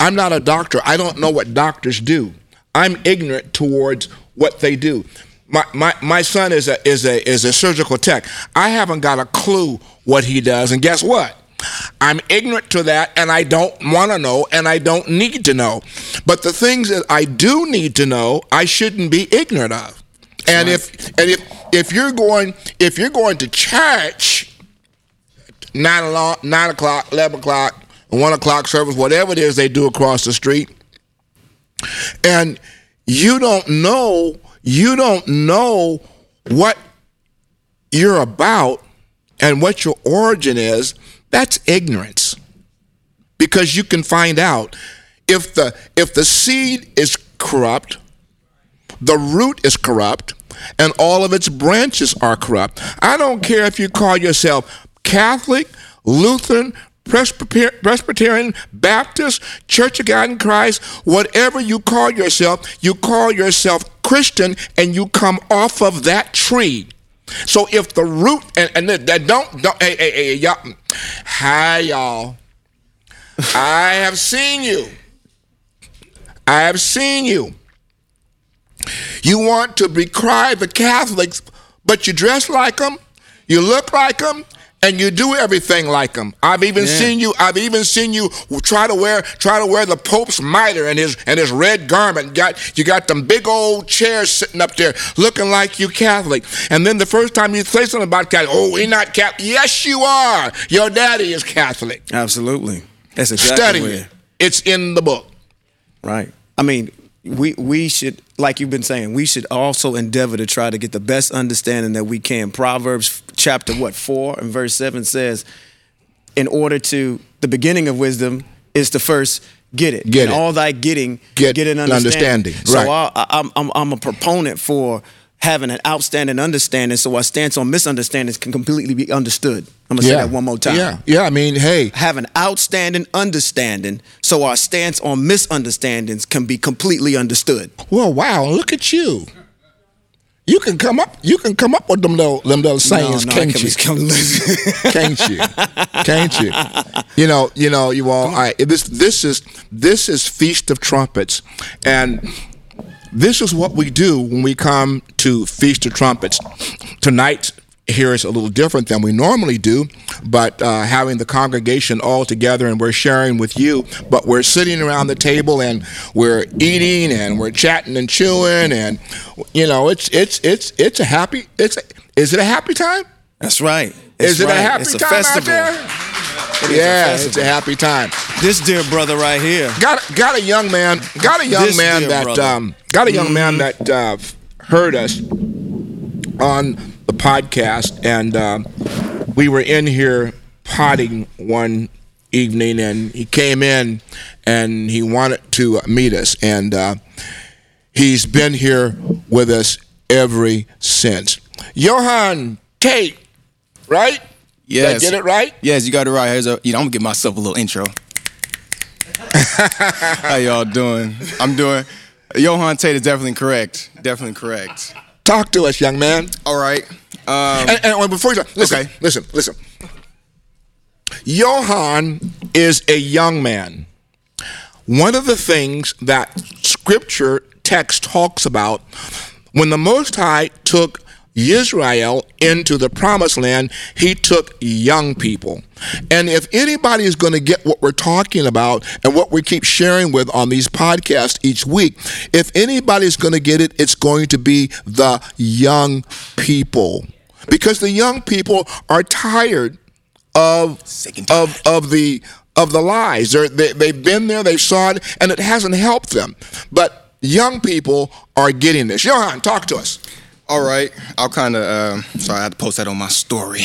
I'm not a doctor. I don't know what doctors do. I'm ignorant towards what they do." My, my, my son is a is a is a surgical tech. I haven't got a clue what he does, and guess what? I'm ignorant to that, and I don't want to know, and I don't need to know. But the things that I do need to know, I shouldn't be ignorant of. And if and if if you're going if you're going to church nine o'clock, nine o'clock, eleven o'clock, one o'clock service, whatever it is they do across the street, and you don't know you don't know what you're about and what your origin is, that's ignorance. Because you can find out if the if the seed is corrupt, the root is corrupt, and all of its branches are corrupt. I don't care if you call yourself Catholic, Lutheran, Presbyterian, Baptist, Church of God in Christ, whatever you call yourself, you call yourself Christian and you come off of that tree. So if the root and, and that- don't don't hey hey hey y'all hi y'all I have seen you I have seen you you want to decry the Catholics, but you dress like them, you look like them, and you do everything like them. I've even seen you. I've even seen you try to wear try to wear the Pope's mitre and his and his red garment. Got you got them big old chairs sitting up there, looking like you Catholic. And then the first time you say something about Catholic, oh, we're not Catholic. Yes, you are. Your daddy is Catholic. Absolutely. That's exactly Study it. It's in the book. Right. I mean, we we should, like you've been saying, we should also endeavor to try to get the best understanding that we can. Proverbs chapter what four and verse seven says, in order to the beginning of wisdom is to first get it. Get and it. all thy getting, Get an an understanding. understanding. So Right. I, I, I'm I'm I'm a proponent for having an outstanding understanding, so our stance on misunderstandings can completely be understood. I'm gonna say that one more time. Yeah, yeah. I mean, hey, Have an outstanding understanding, so our stance on misunderstandings can be completely understood. well, wow, look at you. You can come up. You can come up with them little, them little sayings, no, can't I you? can- (laughs) can't you? Can't you? You know, you know, you all. I, this, this is, this is Feast of Trumpets, and this is what we do when we come to Feast of Trumpets. Tonight here is a little different than we normally do, but uh, having the congregation all together and we're sharing with you, but we're sitting around the table and we're eating and we're chatting and chewing and you know it's it's it's it's a happy it's a, is it a happy time? That's right. Is That's it a happy it's a time festival. out there? It is Yeah, a it's a happy time. This dear brother right here. got got a young man got a young This man that brother. um, got a young man that uh, heard us on the podcast and um we were in here potting one evening and he came in and he wanted to meet us and uh, he's been here with us every since johan tate right Did I Yes. get it right Yes, you got it right. Here's a, you know, I'm gonna give myself a little intro. (laughs) How y'all doing? I'm doing. Johan Tate is definitely correct. Definitely correct. talk to us young man All right. Um, And, and before you start, listen, Okay. listen, listen. Johann is a young man. One of the things that scripture text talks about when the Most High took Israel into the promised land, he took young people. And if anybody is going to get what we're talking about and what we keep sharing with on these podcasts each week, if anybody's going to get it, it's going to be the young people. Because the young people are tired of Sick and tired. of of the of the lies. They're, they they've been there, they saw it, and it hasn't helped them. But young people are getting this. Johan, talk to us. All right. I'll kind of. Um, sorry, I had to post that on my story.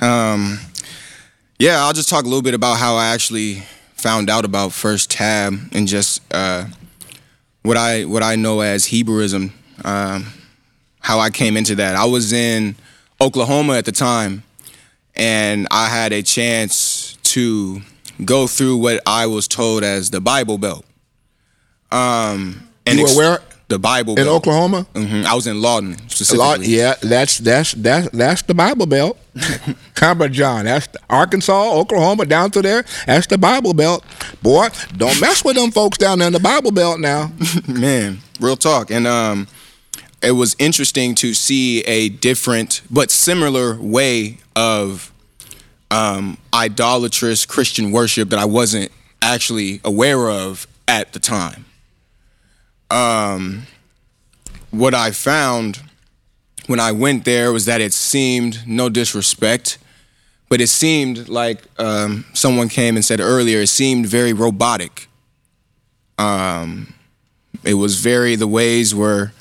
Um, yeah, I'll just talk a little bit about how I actually found out about First Tab and just uh, what I what I know as Hebrewism. Um, how I came into that. I was in Oklahoma at the time, and I had a chance to go through what I was told as the Bible Belt. Um, and You were where? The Bible In Belt. Oklahoma? hmm I was in Lawton specifically. yeah, that's that's that's that's the Bible Belt. (laughs) About John? That's Arkansas, Oklahoma, down to there. That's the Bible Belt. Boy, don't mess with them folks down there in the Bible Belt now. (laughs) Man, real talk. And um, it was interesting to see a different but similar way of um, idolatrous Christian worship that I wasn't actually aware of at the time. Um, what I found when I went there was that it seemed no disrespect, but it seemed like um, someone came and said earlier, it seemed very robotic. Um, it was very the ways were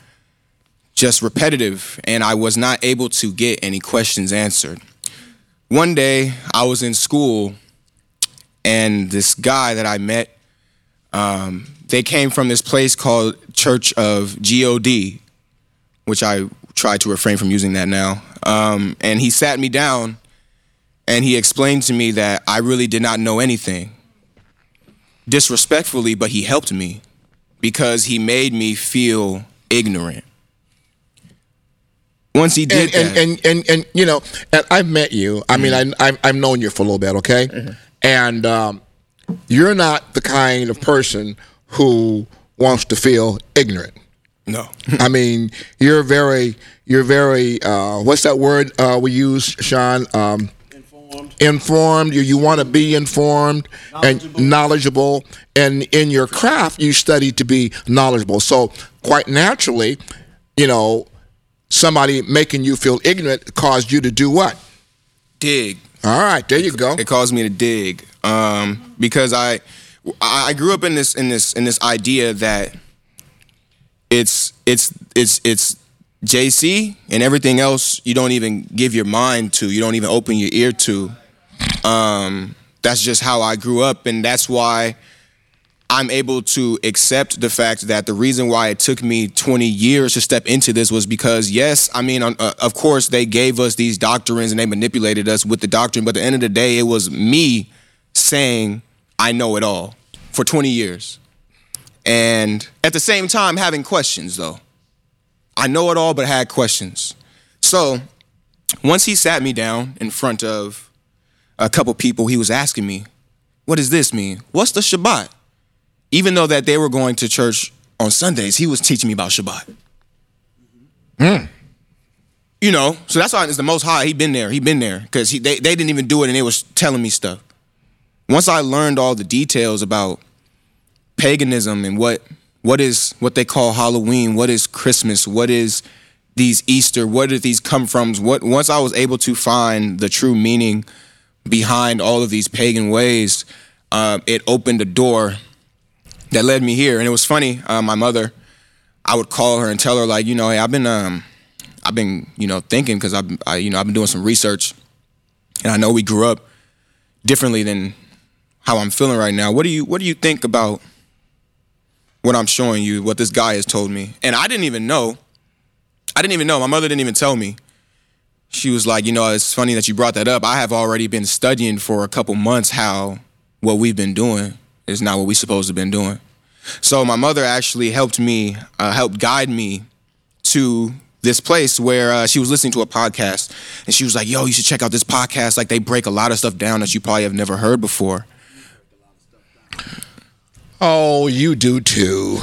just repetitive and i was not able to get any questions answered one day i was in school and this guy that i met um, they came from this place called church of god which i try to refrain from using that now um, and he sat me down and he explained to me that i really did not know anything disrespectfully but he helped me because he made me feel ignorant. Once he did and, that, and, and, and, and, you know, and I've met you. I mean, I, I've, I've known you for a little bit, okay? And um, you're not the kind of person who wants to feel ignorant. no, I mean, you're very, you're very, uh, what's that word uh, we use, Sean? Um, informed. Informed. You, you want to be informed and knowledgeable. And in your craft, you study to be knowledgeable. So, quite naturally, you know, somebody making you feel ignorant caused you to do what? dig. All right, there you go. It caused me to dig um, because I, I grew up in this in this in this idea that it's it's it's it's JC and everything else you don't even give your mind to, you don't even open your ear to. Um, that's just how I grew up, and that's why I'm able to accept the fact that the reason why it took me 20 years to step into this was because, yes, I mean, uh, of course, they gave us these doctrines and they manipulated us with the doctrine, but at the end of the day, it was me saying, I know it all for 20 years. And at the same time, having questions, though. I know it all, but had questions. So once he sat me down in front of a couple people, he was asking me, What does this mean? What's the Shabbat? Even though that they were going to church on Sundays, he was teaching me about Shabbat. Hmm. You know, so that's why it's the most high. He been there. He been there because they, they didn't even do it and they was telling me stuff. Once I learned all the details about paganism and what what is what they call Halloween, what is Christmas, what is these Easter, where did these come from? What once I was able to find the true meaning behind all of these pagan ways, uh, it opened a door that led me here. And it was funny. Uh, my mother, I would call her and tell her like, you know, hey, I've been, um, I've been, you know, thinking because I've, I, you know, I've been doing some research, and I know we grew up differently than how I'm feeling right now. What do you, what do you think about what I'm showing you? What this guy has told me, and I didn't even know. I didn't even know. My mother didn't even tell me. She was like, you know, it's funny that you brought that up. I have already been studying for a couple months how what we've been doing is not what we supposed to been doing. So my mother actually helped me, uh, helped guide me to this place where uh, she was listening to a podcast, and she was like, "Yo, you should check out this podcast. Like they break a lot of stuff down that you probably have never heard before." Oh, you do too.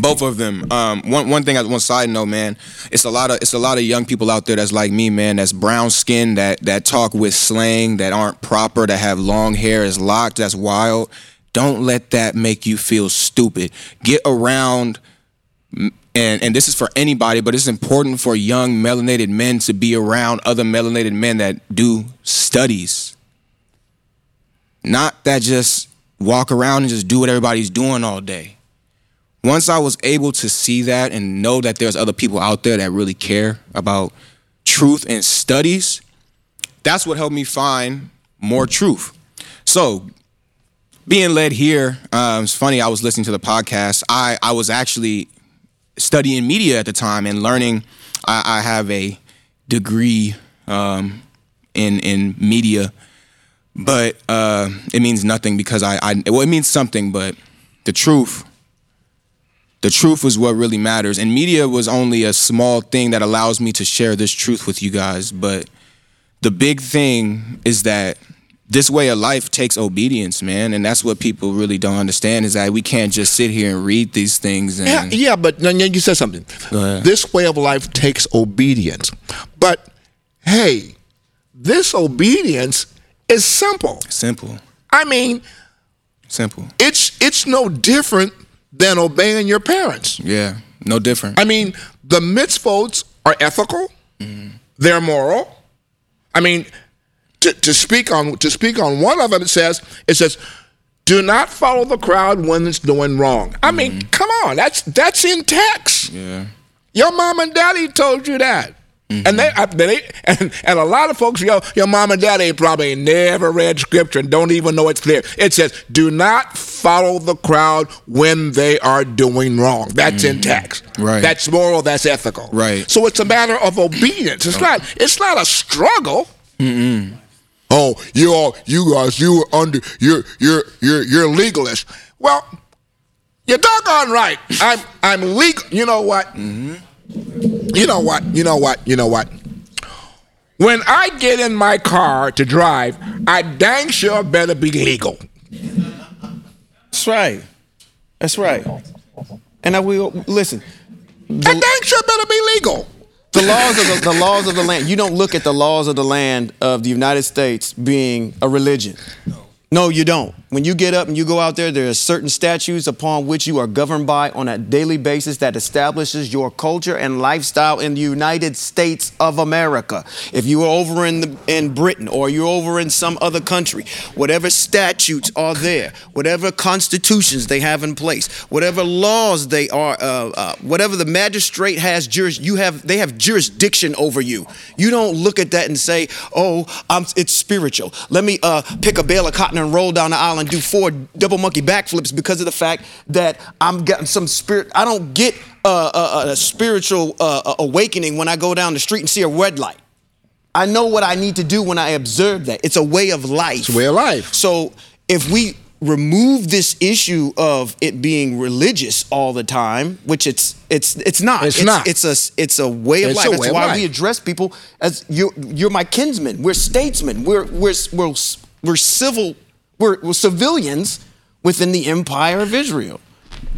Both of them. Um, one one thing, one side note, man. It's a lot of it's a lot of young people out there that's like me, man. That's brown skin, that that talk with slang, that aren't proper, that have long hair, is locked, that's wild. Don't let that make you feel stupid. Get around, and and this is for anybody, but it's important for young melanated men to be around other melanated men that do studies. Not that just walk around and just do what everybody's doing all day once I was able to see that and know that there's other people out there that really care about truth and studies, that's what helped me find more truth. So, being led here, um, it's funny. I was listening to the podcast. I I was actually studying media at the time and learning. I, I have a degree um, in in media, but uh, it means nothing because I, I well it means something, but the truth the truth is what really matters. And media was only a small thing that allows me to share this truth with you guys. But the big thing is that this way of life takes obedience, man. And that's what people really don't understand is that we can't just sit here and read these things. And Yeah, yeah, but you said something. This way of life takes obedience. But hey, this obedience is simple. simple, I mean, simple. it's it's no different than obeying your parents. Yeah, no different. I mean, the mitzvot are ethical, mm-hmm. they're moral. I mean, to, to speak on to speak on one of them, it says it says, "Do not follow the crowd when it's doing wrong." I mean, mm-hmm. come on, that's that's in text. yeah, Your mom and daddy told you that. Mm-hmm. And they, I- they and, and a lot of folks, your your mom and daddy probably never read scripture and don't even know it's there. It says, "Do not follow the crowd when they are doing wrong." That's in mm-hmm. text. Right. That's moral. That's ethical. Right. So it's a matter of obedience. It's oh. not. It's not a struggle. Oh, you all, you guys, you were under, you're, you're, you're, you're legalist. Well, you're doggone right. (laughs) I'm, I'm legal. You know what? Mm-hmm. You know what? You know what? You know what? When I get in my car to drive, I dang sure better be legal. That's right. That's right. And I will listen. I dang sure better be legal. The laws of the, the laws of the land. You don't look at the laws of the land of the United States being a religion. No, you don't. When you get up and you go out there, there are certain statutes upon which you are governed by on a daily basis that establishes your culture and lifestyle in the United States of America. If you are over in the, in Britain or you're over in some other country, whatever statutes are there, whatever constitutions they have in place, whatever laws they are, uh, uh, whatever the magistrate has juris, you have they have jurisdiction over you. You don't look at that and say, "Oh, I'm, it's spiritual. Let me uh, pick a bale of cotton and roll down the aisle and do four double monkey backflips because of the fact that I'm getting some spirit. I don't get uh, a, a spiritual uh, awakening when I go down the street and see a red light. I know what I need to do when I observe that. It's a way of life. It's a way of life. So if we remove this issue of it being religious all the time, which it's it's it's not. It's not. It's a it's a way of It's life. a That's way of why life. we address people as you're you're my kinsmen. We're statesmen. We're we're we're we're civil. We're, we're civilians within the empire of Israel.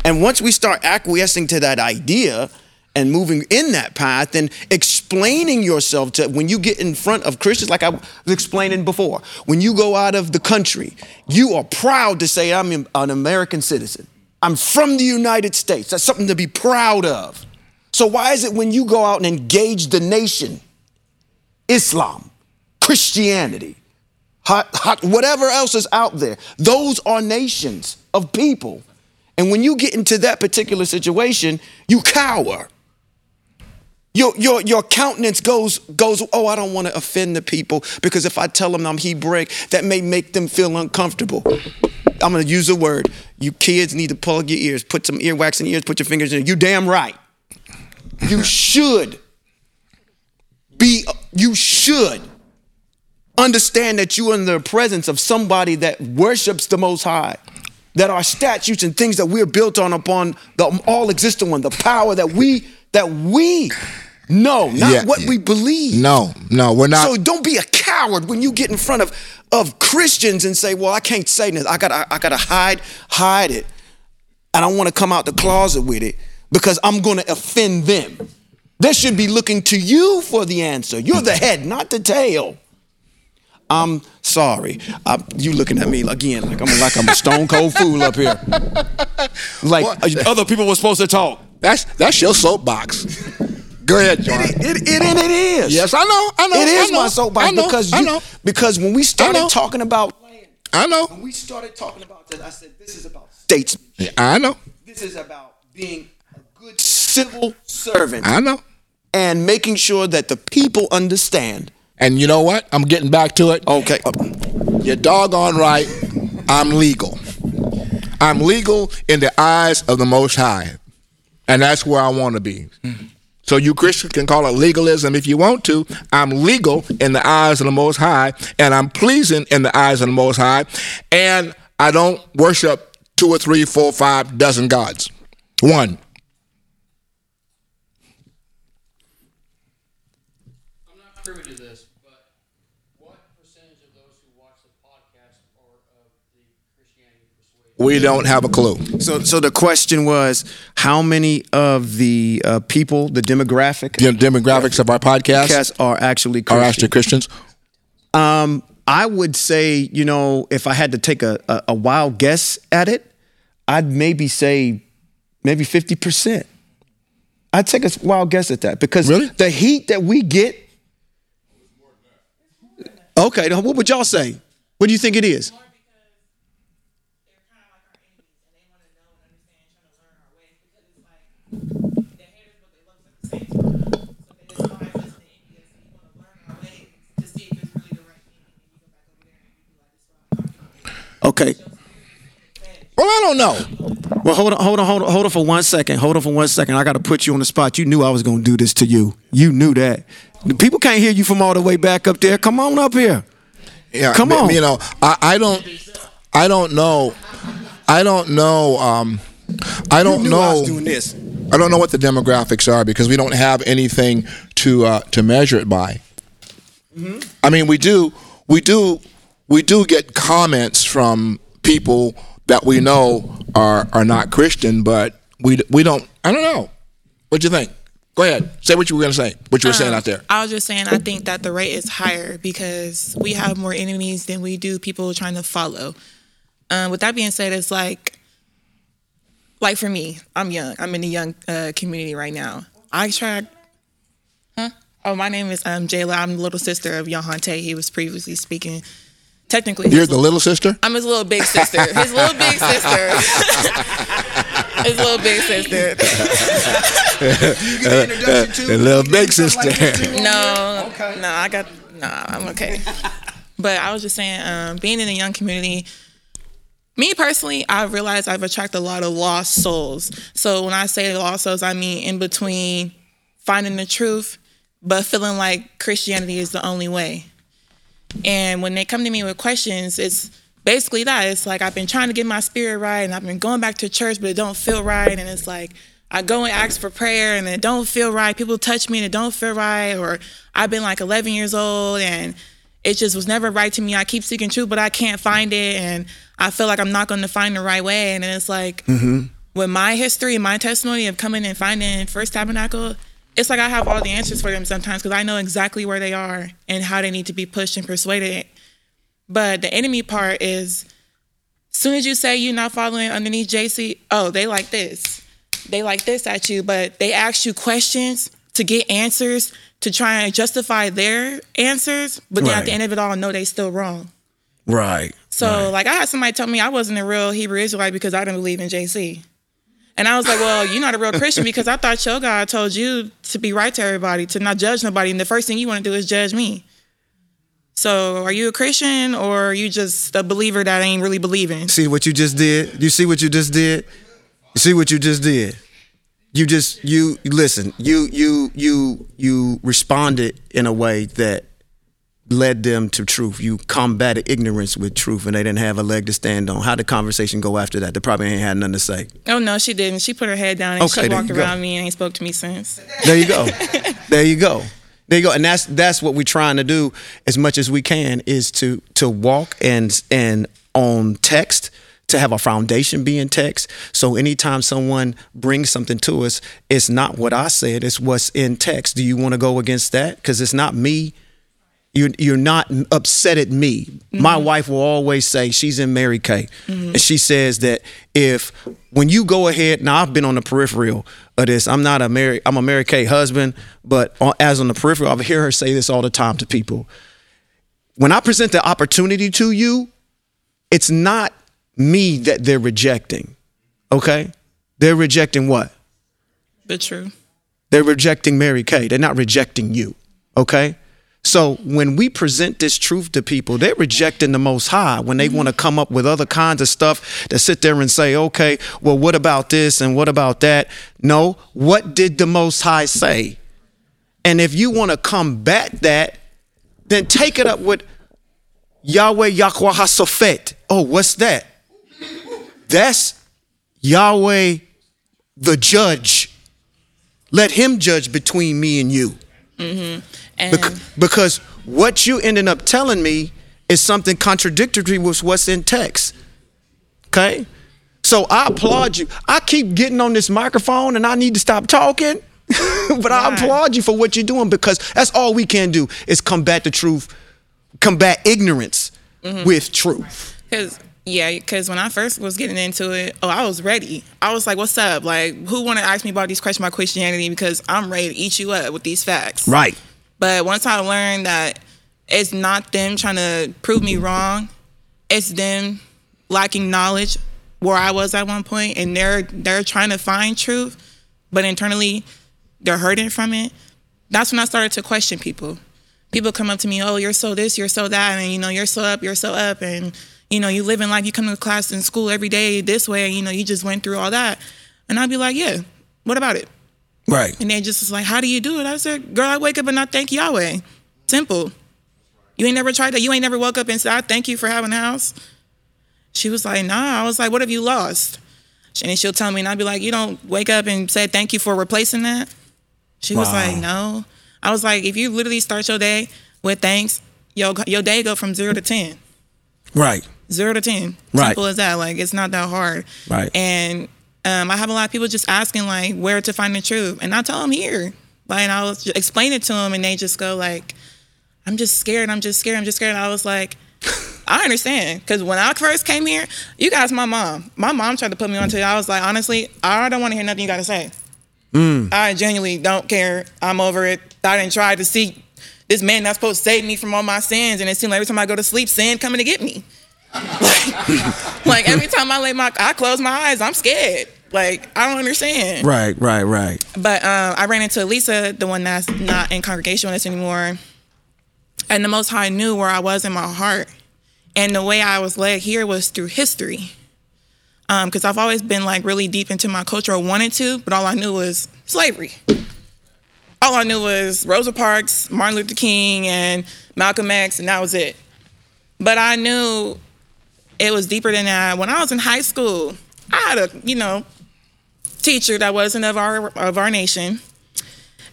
And once we start acquiescing to that idea and moving in that path and explaining yourself to when you get in front of Christians, like I was explaining before, when you go out of the country, you are proud to say, I'm an American citizen. I'm from the United States. That's something to be proud of. So, why is it when you go out and engage the nation, Islam, Christianity, hot, hot, whatever else is out there, those are nations of people. And when you get into that particular situation, you cower. Your, your, your countenance goes, goes, oh, I don't want to offend the people because if I tell them I'm Hebraic, that may make them feel uncomfortable. I'm going to use a word. You kids need to plug your ears, put some earwax in your ears, put your fingers in. You damn right. You (laughs) should be, you should understand that you are in the presence of somebody that worships the Most High. That our statutes and things that we're built on upon the all existent one, the power that we that we know, not Yeah, what yeah. we believe. No, no, we're not. So don't be a coward when you get in front of of Christians and say, "Well, I can't say this. I got to I got to hide hide it. I don't want to come out the closet with it because I'm going to offend them." They should be looking to you for the answer. You're the head, not the tail. I'm sorry. I, you looking at me again like I'm like I'm a stone cold fool up here. (laughs) Like What? Uh, other people were supposed to talk. that's that's your soapbox. Go ahead, John. It, it, it, and it is. Yes, I know. I know. It is know, my soapbox know, because you, know. because when we started talking about I know. when we started talking about that, I said this is about states. I know. This is about being a good civil servant I know. and making sure that the people understand. And you know what? I'm getting back to it. Okay, You're doggone right. I'm legal. I'm legal in the eyes of the Most High. And that's where I want to be. So you Christians can call it legalism if you want to. I'm legal in the eyes of the Most High, and I'm pleasing in the eyes of the Most High. And I don't worship two or three, four, five dozen gods. One. I'm not privy to this, but what percentage of those who watch the podcast are of the Christianity persuasion? We don't have a clue. so so the question was how many of the uh, people, the demographic, The demographics of our podcast podcasts are actually are actually Christians. Um, I would say, you know, if I had to take a, a, a wild guess at it, I'd maybe say maybe 50%. I'd take a wild guess at that because Really? the heat that we get. Okay, what would y'all say? What do you think it is? Okay. Well, I don't know. Well, hold on, hold on, hold on, hold on for one second. Hold on for one second. I got to put you on the spot. You knew I was going to do this to you. You knew that. The People can't hear you from all the way back up there. Come on up here. Yeah, Come on. You know, I, I don't, I don't know, I don't know, um, I don't You knew know. I was doing this. I don't know what the demographics are because we don't have anything to uh, to measure it by. Mm-hmm. I mean, we do, we do, we do get comments from people that we know are are not Christian, but we we don't. I don't know. What do you think? Go ahead. Say what you were going to say. What you were saying Um, out there. I was just saying, I think that the rate is higher because we have more enemies than we do people trying to follow. Um, with that being said, it's like, like for me, I'm young. I'm in the young uh, community right now. I try. Huh? Oh, my name is um, Jayla. I'm the little sister of Yohante. He was previously speaking. Technically, You're his the little sister. I'm his little big sister. His little big sister. (laughs) his little big sister. you get an introduction too. The (laughs) little big sister. No, no, I got no. I'm okay. But I was just saying, um, being in a young community, me personally, I've realized I've attracted a lot of lost souls. So when I say lost souls, I mean in between finding the truth, but feeling like Christianity is the only way. And when they come to me with questions, it's basically that. It's like I've been trying to get my spirit right, and I've been going back to church, but it don't feel right. And it's like I go and ask for prayer, and it don't feel right. People touch me, and it don't feel right. Or I've been like 11 years old, and it just was never right to me. I keep seeking truth, but I can't find it, and I feel like I'm not going to find the right way. And it's like mm-hmm. with my history, and my testimony of coming and finding First Tabernacle, it's like I have all the answers for them sometimes because I know exactly where they are and how they need to be pushed and persuaded. But the enemy part is, soon as you say you're not following underneath JC, oh, they like this, they like this at you, but they ask you questions to get answers to try and justify their answers, but then at the end of it all, know they still wrong. Right. So like I had somebody tell me I wasn't a real Hebrew Israelite because I didn't believe in JC. And I was like, well, you're not a real Christian because I thought your God told you to be right to everybody, to not judge nobody. And the first thing you want to do is judge me. So are you a Christian or are you just a believer that ain't really believing? See what you just did? You see what you just did? You see what you just did? You just you listen, you you you you responded in a way that led them to truth. You combated ignorance with truth and they didn't have a leg to stand on. How did the conversation go after that? They probably ain't had nothing to say. Oh no, she didn't. She put her head down and Okay, she walked you go. around me and ain't spoke to me since. There you go. (laughs) there you go. There you go. And that's that's what we're trying to do as much as we can is to to walk and and on text to have a foundation be in text. So anytime someone brings something to us, it's not what I said, it's what's in text. Do you want to go against that? Because it's not me. You're, you're not upset at me. My mm-hmm. wife will always say she's in Mary Kay, mm-hmm. and she says that if when you go ahead, now I've been on the peripheral of this. I'm not a Mary, I'm a Mary Kay husband, but on, as on the peripheral, I hear her say this all the time to people. When I present the opportunity to you, it's not me that they're rejecting. Okay, they're rejecting what? The truth. They're rejecting Mary Kay. They're not rejecting you. Okay? So when we present this truth to people, they're rejecting the most high when they mm-hmm. want to come up with other kinds of stuff that sit there and say, okay, well, what about this and what about that? No, what did the most high say? And if you want to combat that, then take it up with Yahweh Yahweh HaSofet. Oh, what's that? That's Yahweh the judge. Let him judge between me and you. Mm-hmm. And Bec- because what you ended up telling me is something contradictory with what's in text. Okay? So I applaud you. I keep getting on this microphone and I need to stop talking. (laughs) but I applaud you for what you're doing because that's all we can do is combat the truth, combat ignorance mm-hmm. with truth. Cause yeah, because when I first was getting into it, oh, I was ready. I was like, "What's up? Like, who want to ask me about these questions about Christianity? Because I'm ready to eat you up with these facts." Right. But once I learned that it's not them trying to prove me wrong, it's them lacking knowledge where I was at one point, and they're they're trying to find truth, but internally they're hurting from it. That's when I started to question people. People come up to me, oh, you're so this, you're so that, and you know, you're so up, you're so up, and you know, you live in life, you come to class in school every day this way, you know, you just went through all that, and I'd be like, yeah, what about it? Right. And they just was like, How do you do it? I said, Girl, I wake up and I thank Yahweh. Simple. You ain't never tried that. You ain't never woke up and said, I thank you for having a house. She was like, Nah. I was like, What have you lost? And she'll tell me, and I'd be like, You don't wake up and say thank you for replacing that? She was like, No. I was like, If you literally start your day with thanks, your, your day go from zero to 10 Right. Zero to ten. Right. Simple as that. Like it's not that hard. Right. And um, I have a lot of people just asking like where to find the truth, and I tell them here. Like and I was just explain it to them, and they just go like, "I'm just scared. I'm just scared. I'm just scared." And I was like. (laughs) I understand because when I first came here, you guys, my mom, my mom tried to put me onto it. I was like, honestly, I don't want to hear nothing you got to say. I genuinely don't care. I'm over it. I didn't try to see this man that's supposed to save me from all my sins, and it seemed like every time I go to sleep, sin coming to get me. Like, (laughs) like every time I lay my, I close my eyes, I'm scared. Like I don't understand. Right, right, right. But um, I ran into Lisa, the one that's not in congregation with us anymore, and the Most High knew where I was in my heart, and the way I was led here was through history. because I've always been like really deep into my culture or wanted to, but all I knew was slavery. All I knew was Rosa Parks, Martin Luther King, and Malcolm X, and that was it. But I knew it was deeper than that. When I was in high school, I had a you know teacher that wasn't of our of our nation,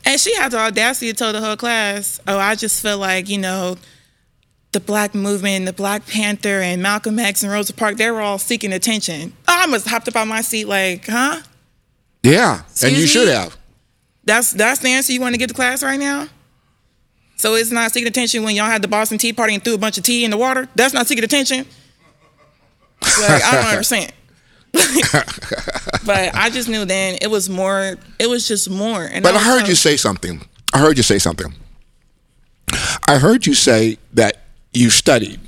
and she had the audacity to tell the whole class, "Oh, I just feel like you know." The black movement, the Black Panther, and Malcolm X and Rosa Parks, they were all seeking attention. Oh, I must have hopped up on my seat like, huh? Yeah, and you Excuse should have. That's that's the answer you want to get to class right now? So it's not seeking attention when y'all had the Boston Tea Party and threw a bunch of tea in the water? That's not seeking attention? Like, I don't (laughs) understand. (laughs) but I just knew then it was more, it was just more. And But I was heard you say something. I heard you say something. I heard you say that you studied.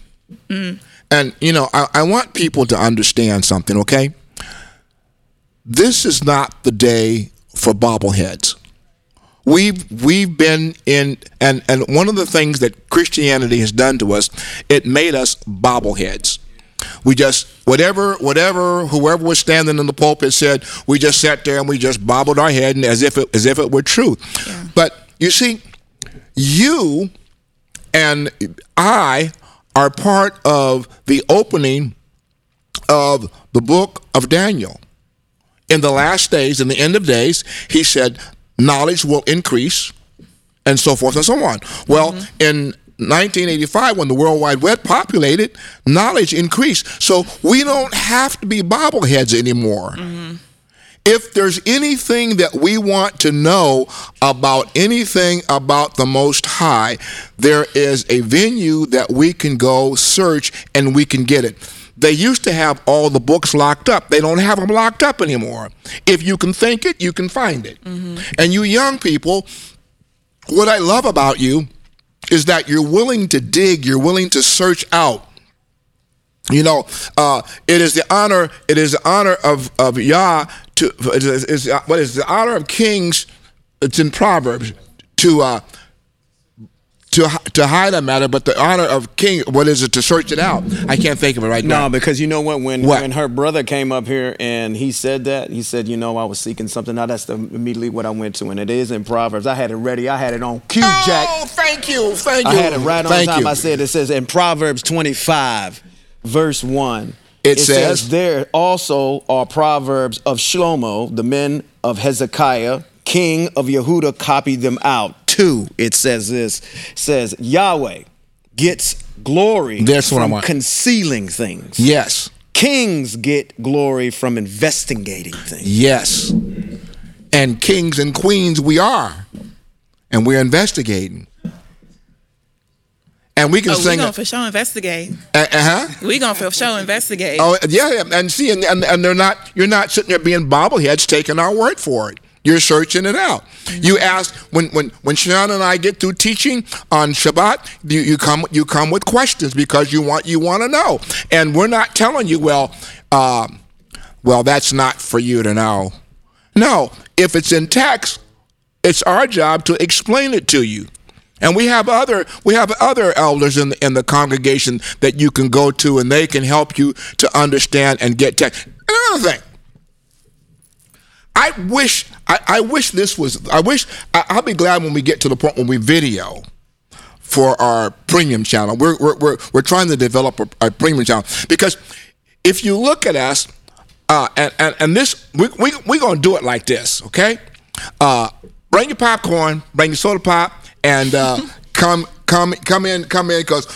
Mm. And, you know, I, I want people to understand something, okay? This is not the day for bobbleheads. We've we've been in and, and one of the things that Christianity has done to us, it made us bobbleheads. We just whatever whatever whoever was standing in the pulpit said, we just sat there and we just bobbled our head and as if it as if it were truth. But you see, you and I are part of the opening of the book of Daniel. In the last days, in the end of days, he said, knowledge will increase, and so forth and so on. Well, mm-hmm. in 1985, when the World Wide Web populated, knowledge increased. So we don't have to be bobbleheads anymore. Mm-hmm. If there's anything that we want to know about anything about the Most High, there is a venue that we can go search and we can get it. They used to have all the books locked up. They don't have them locked up anymore. If you can think it, you can find it. Mm-hmm. And you young people, what I love about you is that you're willing to dig, you're willing to search out. You know, uh, it is the honor. It is the honor of of Yah to. It is, is what is the honor of kings? It's in Proverbs to uh, to to hide a matter, but the honor of king. What is it to search it out? I can't think of it right No, now. No, because you know what? When What? when her brother came up here and he said that, he said, you know, I was seeking something. Now that's the, immediately what I went to, and it is in Proverbs. I had it ready. I had it on cue, oh, Jack. Oh, thank you, thank you. I had it right on thank time. You. I said it says in Proverbs 25, verse 1. It says- there also are proverbs of Shlomo, the men of Hezekiah, king of Yehuda, copied them out. Two, it says this, it says Yahweh gets glory That's what I from want. concealing things. Yes, Kings get glory from investigating things. yes. And kings and queens, we are, and we're investigating. And we can sing. Oh, we sing. gonna Uh for sure investigate. Uh huh. We gonna for sure investigate. Oh yeah, yeah, and see, and, and, and they're not. You're not sitting there being bobbleheads, taking our word for it. You're searching it out. You ask when when when Sean and I get through teaching on Shabbat, you, you come you come with questions because you want you want to know, and we're not telling you well, uh, well that's not for you to know. No, if it's in text, it's our job to explain it to you. And we have other we have other elders in the, in the congregation that you can go to, and they can help you to understand and get text. Another thing, I wish I, I wish this was I wish I, I'll be glad when we get to the point when we video for our premium channel. We're we're we're, we're trying to develop a, a premium channel because if you look at us, uh, and, and and this we we we gonna do it like this, okay? Uh, bring your popcorn, bring your soda pop, and uh, (laughs) come come come in come in because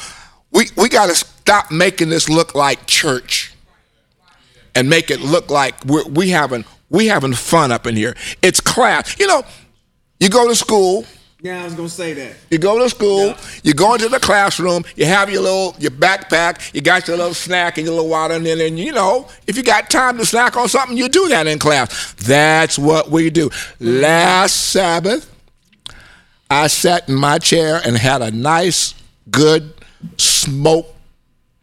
we we got to stop making this look like church and make it look like we're we having we having fun up in here. It's class. You know, you go to school. Yeah, I was gonna say that. You go to school, you go into the classroom, you have your little your backpack, you got your little snack and your little water, and then and you know, if you got time to snack on something, you do that in class. That's what we do. Last Sabbath, I sat in my chair and had a nice, good smoked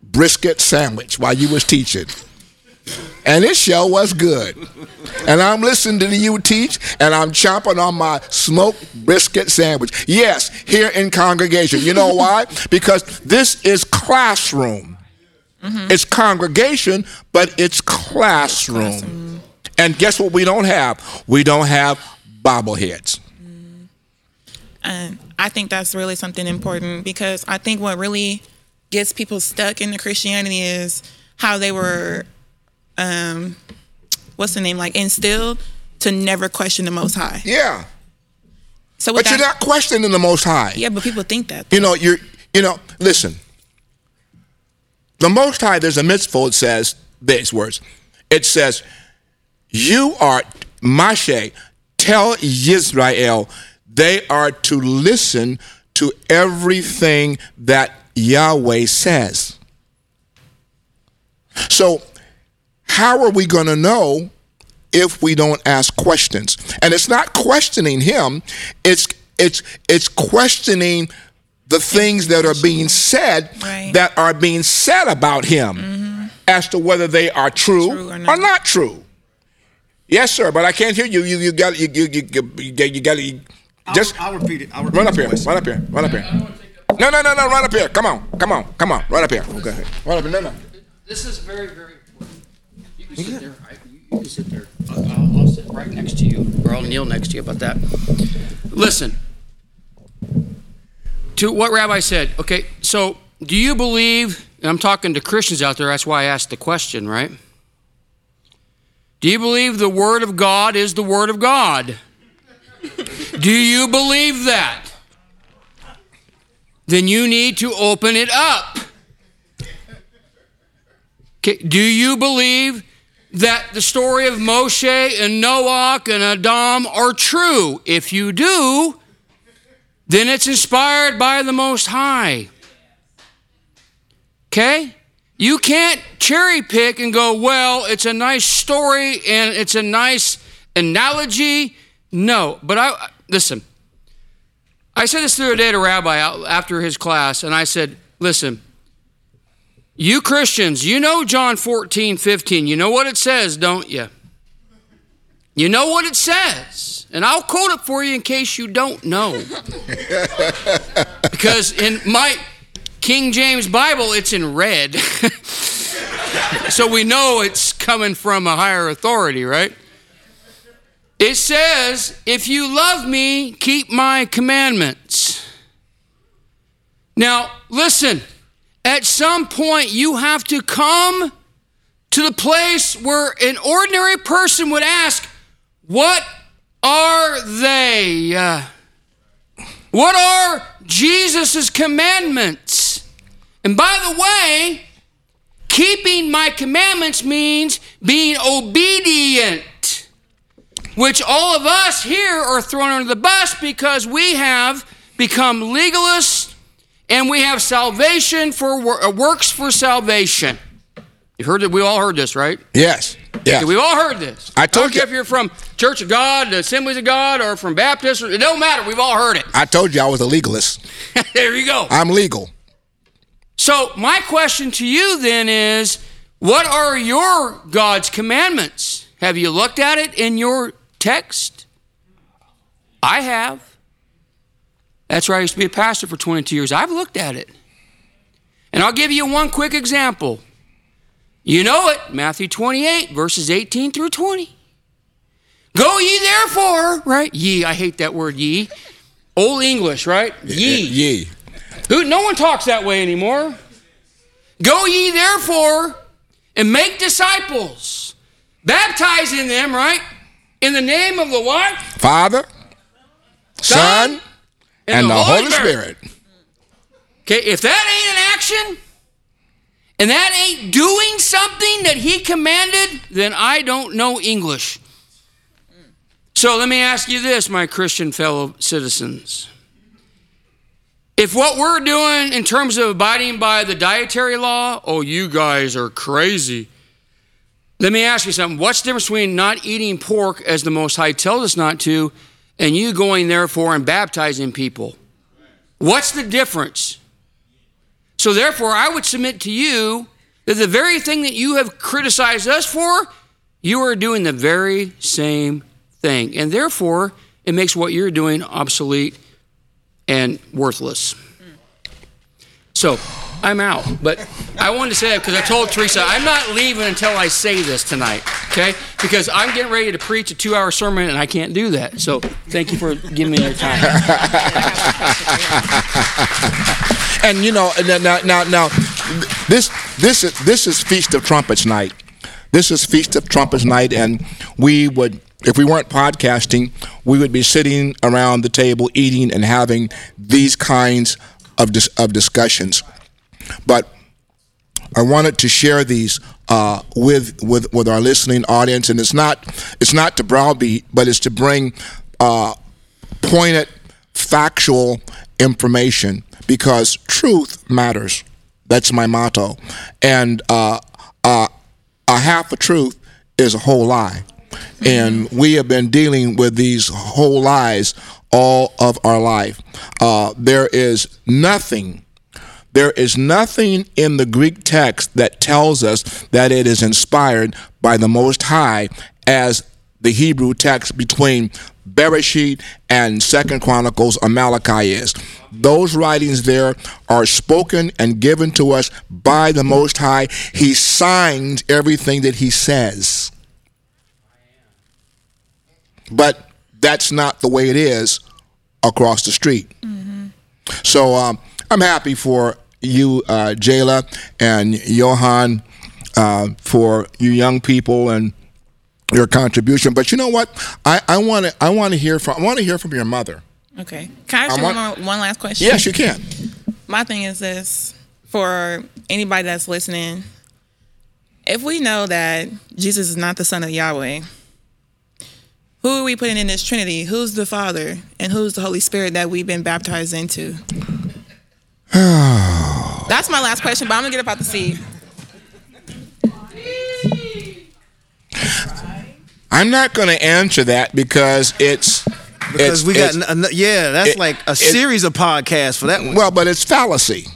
brisket sandwich while you was teaching. And this show was good. And I'm listening to you teach, and I'm chomping on my smoked brisket sandwich. Yes, here in congregation. You know why? Because this is classroom. Mm-hmm. It's congregation, but it's classroom. And guess what we don't have? We don't have bobbleheads. Mm. And I think that's really something important because I think what really gets people stuck into Christianity is how they were, um, what's the name, like instilled to never question the Most High. Yeah. So But you're not questioning the Most High. yeah, but people think that. You know, you're, you know, listen. The Most High, there's a mitzvah, it says these words. It says, You are, Moshe, tell Israel they are to listen to everything that Yahweh says. So, how are we going to know if we don't ask questions? And it's not questioning him, it's it's it's questioning the things that are being said Right. that are being said about him mm-hmm. as to whether they are true, True or or, not. not. true. Yes, sir, but I can't hear you. You you got you you you you, you, you got to just I'll repeat it. I'll repeat run up the here. question. Run up here. Run up here. No, no, no, no. Run up here. Come on. Come on. Come on. Run up here. Okay. Run up here. No, no. This is very, very important. You sit there. I, you, you can sit there. I'll, I'll, I'll sit right next to you, or I'll kneel next to you about that. Listen to what Rabbi said. Okay, so do you believe? And I'm talking to Christians out there. That's why I asked the question, right? Do you believe the Word of God is the Word of God? (laughs) do you believe that? Then you need to open it up. Okay, do you believe that the story of Moshe and Noah and Adam are true? If you do, then it's inspired by the Most High. Okay? You can't cherry pick and go, well, it's a nice story and it's a nice analogy. No, but I listen. I said this the other day to rabbi after his class, and I said, listen, you Christians, you know John 14, 15. You know what it says, don't you? You know what it says. And I'll quote it for you in case you don't know. because in my King James Bible, it's in red. (laughs) so we know it's coming from a higher authority, right? It says, If you love me, keep my commandments. Now, listen, at some point you have to come to the place where an ordinary person would ask, What are they? What are Jesus' commandments? And by the way, keeping my commandments means being obedient, which all of us here are thrown under the bus because we have become legalists and we have salvation for wor- uh, works for salvation. You heard it. We all heard this, right? Yes. Yes. Okay, we've all heard this. I told don't you- if you're from Church of God, the Assemblies of God, or from Baptist. Or, it don't matter. We've all heard it. I told you I was a legalist. (laughs) there you go. I'm legal. So my question to you then is, what are your God's commandments? Have you looked at it in your text? I have. That's right. I used to be a pastor for 22 years. I've looked at it. And I'll give you one quick example. You know it, Matthew 28, verses 18 through 20. Go ye therefore, right? Ye, I hate that word ye. Old English, right? Ye. Ye. Who no one talks that way anymore. Go ye therefore and make disciples, baptizing them, right? In the name of the what? Father, Son, and, the, Holy Spirit. Okay, if that ain't an action, and that ain't doing something that he commanded, then I don't know English. So let me ask you this, my Christian fellow citizens. If what we're doing in terms of abiding by the dietary law, oh, you guys are crazy. Let me ask you something. What's the difference between not eating pork as the Most High tells us not to, and you going therefore and baptizing people? What's the difference? So, therefore, I would submit to you that the very thing that you have criticized us for, you are doing the very same thing. And therefore, it makes what you're doing obsolete and worthless. So, I'm out. But I wanted to say that because I told Teresa I'm not leaving until I say this tonight. Okay? Because I'm getting ready to preach a two-hour sermon and I can't do that. So thank you for giving me your time. (laughs) And you know, now, now, now, now, this, this is this is Feast of Trumpets night. This is Feast of Trumpets night, and we would, if we weren't podcasting, we would be sitting around the table eating and having these kinds of dis- of discussions. But I wanted to share these uh, with with with our listening audience, and it's not it's not to browbeat, but it's to bring uh, pointed, factual information because truth matters. That's my motto, and uh, uh, a half a truth is a whole lie, and we have been dealing with these whole lies all of our life. Uh, there is nothing there is nothing in the Greek text that tells us that it is inspired by the Most High as the Hebrew text between Bereshit and Second Chronicles or Malachi is. Those writings there are spoken and given to us by the Most High. He signs everything that he says. But that's not the way it is across the street. So um, I'm happy for you, uh, Jayla, and Johan, uh, for you young people and your contribution. But you know what? I I want to I want to hear from I want to hear from your mother. Okay. Can I ask I you want- one, one last question? Yes, you can. (laughs) My thing is this for anybody that's listening, if we know that Jesus is not the son of Yahweh, who are we putting in this Trinity? Who's the Father and who's the Holy Spirit that we've been baptized into? (sighs) That's my last question, but I'm gonna get up out the seat. I'm not going to answer that because it's Because it's, we got, it's- n- n- yeah, that's it- like a it- series of podcasts for that one. well, but it's fallacy.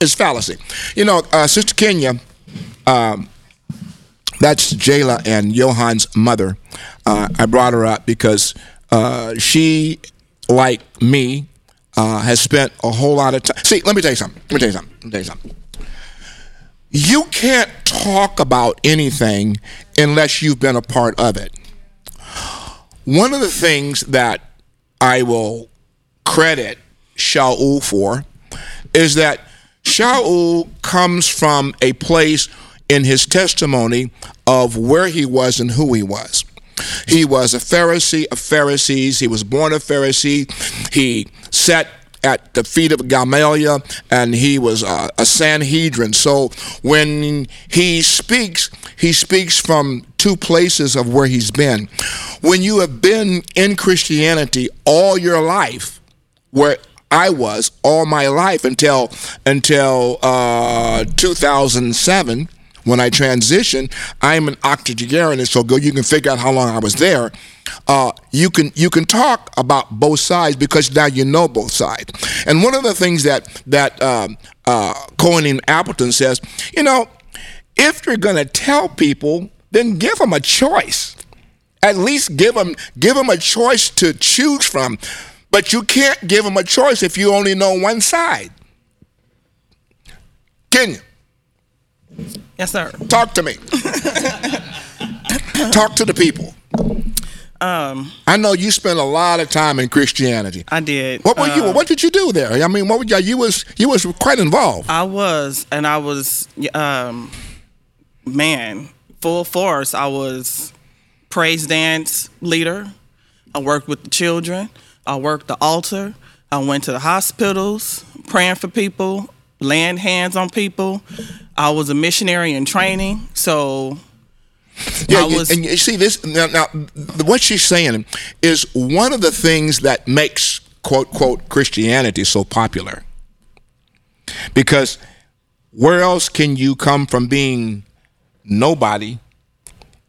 It's fallacy. You know, uh, Sister Kenya, um, that's Jayla and Johan's mother. Uh, I brought her up because uh, she, like me, uh, has spent a whole lot of time. See, let me tell you something. Let me tell you something. Let me tell you something. You can't talk about anything unless you've been a part of it. One of the things that I will credit Shaul for is that Shaul comes from a place in his testimony of where he was and who he was. He was a Pharisee of Pharisees. He was born a Pharisee. He sat at the feet of Gamaliel and he was a, a Sanhedrin. So when he speaks, he speaks from two places of where he's been. When you have been in Christianity all your life, where I was all my life until until uh, 2007 when I transitioned. I'm an octogenarian, so go. You can figure out how long I was there. Uh, you can you can talk about both sides because now you know both sides. And one of the things that that um, uh, Cohen and Appleton says, you know, if you're going to tell people, then give them a choice at least give them give them a choice to choose from but you can't give them a choice if you only know one side can you Yes, sir. talk to me talk to the people Um, i know you spent a lot of time in christianity I did. what were you Uh, what did you do there i mean what would you you was you was quite involved I was, and I was, um, man, full force. I was praise dance leader. I worked with the children. I worked the altar. I went to the hospitals, praying for people, laying hands on people. I was a missionary in training, so Yeah, I was- and you see this now, now. What she's saying is one of the things that makes quote quote Christianity so popular. Because where else can you come from being nobody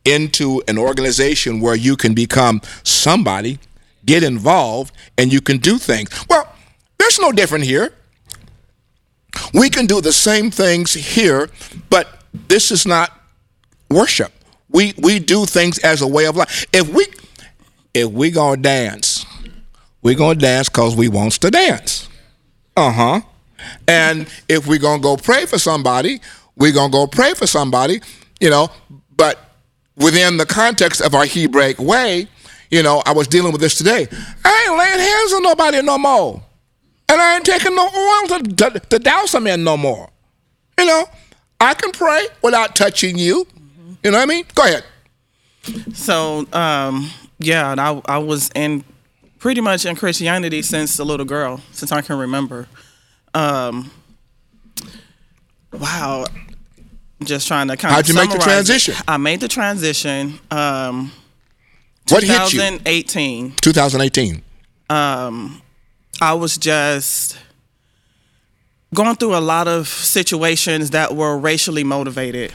into an organization where you can become somebody, get involved, and you can do things? Well, there's no different here. We can do the same things here, but this is not worship. We we do things as a way of life. If we if we gonna dance, we gonna dance cause we wants to dance. Uh huh. And if we're gonna go pray for somebody, we're gonna go pray for somebody, you know. But within the context of our Hebraic way, you know, I was dealing with this today. I ain't laying hands on nobody no more, and I ain't taking no oil to, to, to douse them in no more. You know, I can pray without touching you. You know what I mean? Go ahead. So, um, yeah, and I, I was in pretty much in Christianity since a little girl, since I can remember. Um, wow. Just trying to kind of How'd you make the summarize it. transition? I made the transition. Um, What hit you? 2018. 2018. Um, I was just going through a lot of situations that were racially motivated.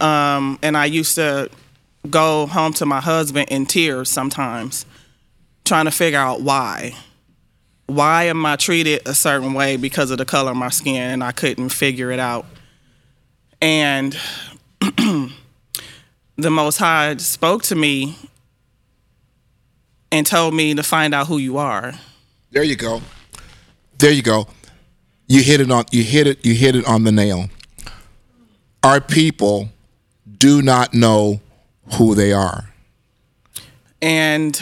Um, and I used to go home to my husband in tears sometimes, trying to figure out why. Why am I treated a certain way because of the color of my skin? And I couldn't figure it out. And (clears throat) the Most High spoke to me and told me to find out who you are. There you go. There you go. You hit it on you hit it you hit it on the nail. Our people do not know who they are. And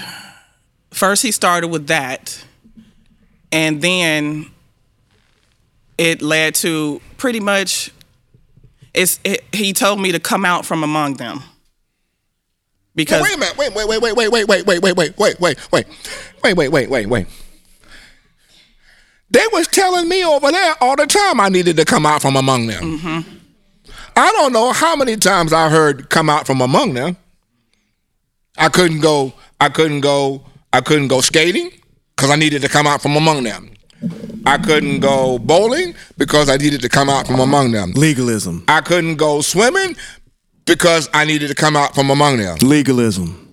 first he started with that. And then it led to pretty much it's it, he told me to come out from among them. Because wait a minute. Wait, wait, wait, wait, wait, wait, wait, wait, wait, wait, wait, wait, wait, wait, wait, wait, wait, wait. They was telling me over there all the time I needed to come out from among them. Mm-hmm. I don't know how many times I heard come out from among them. I couldn't go. I couldn't go. I couldn't go skating because I needed to come out from among them. I couldn't go bowling because I needed to come out from among them. Legalism. I couldn't go swimming because I needed to come out from among them. Legalism.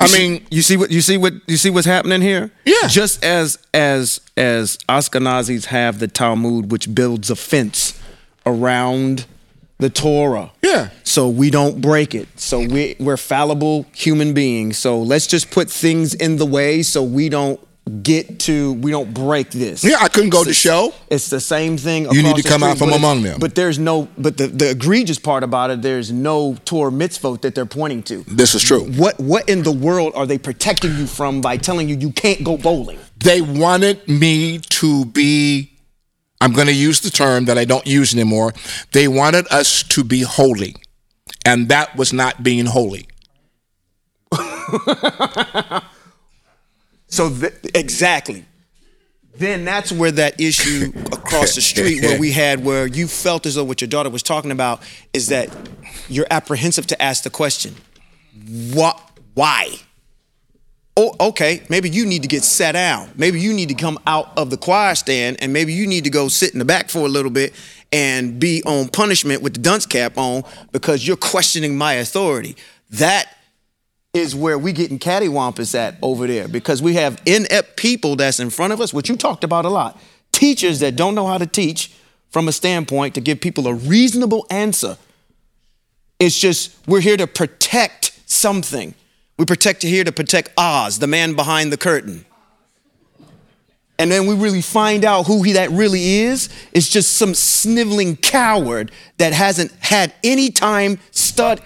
I see- mean, you see what you see what you see what's happening here. Yeah. Just as as as Ashkenazis have the Talmud, which builds a fence around the Torah. Yeah. So we don't break it. So we we're fallible human beings. So let's just put things in the way so we don't get to we don't break this. Yeah, I couldn't go to It's- show. It's the same thing. You need to the come out from among them. But there's no. But the, the egregious part about it, there's no Torah mitzvot that they're pointing to. This is true. What what in the world are they protecting you from by telling you you can't go bowling? They wanted me to be, I'm going to use the term that I don't use anymore. They wanted us to be holy. And that was not being holy. (laughs) So th- exactly. Then that's where that issue (laughs) across the street where we had where you felt as though what your daughter was talking about is that you're apprehensive to ask the question. What why? Oh, okay, maybe you need to get sat down. Maybe you need to come out of the choir stand and maybe you need to go sit in the back for a little bit and be on punishment with the dunce cap on because you're questioning my authority. That is where we getting cattywampus at over there because we have inept people that's in front of us, which you talked about a lot. Teachers that don't know how to teach from a standpoint to give people a reasonable answer. It's just we're here to protect something. We protect here to protect Oz, the man behind the curtain. And then we really find out who he that really is. It's just some sniveling coward that hasn't had any time stud.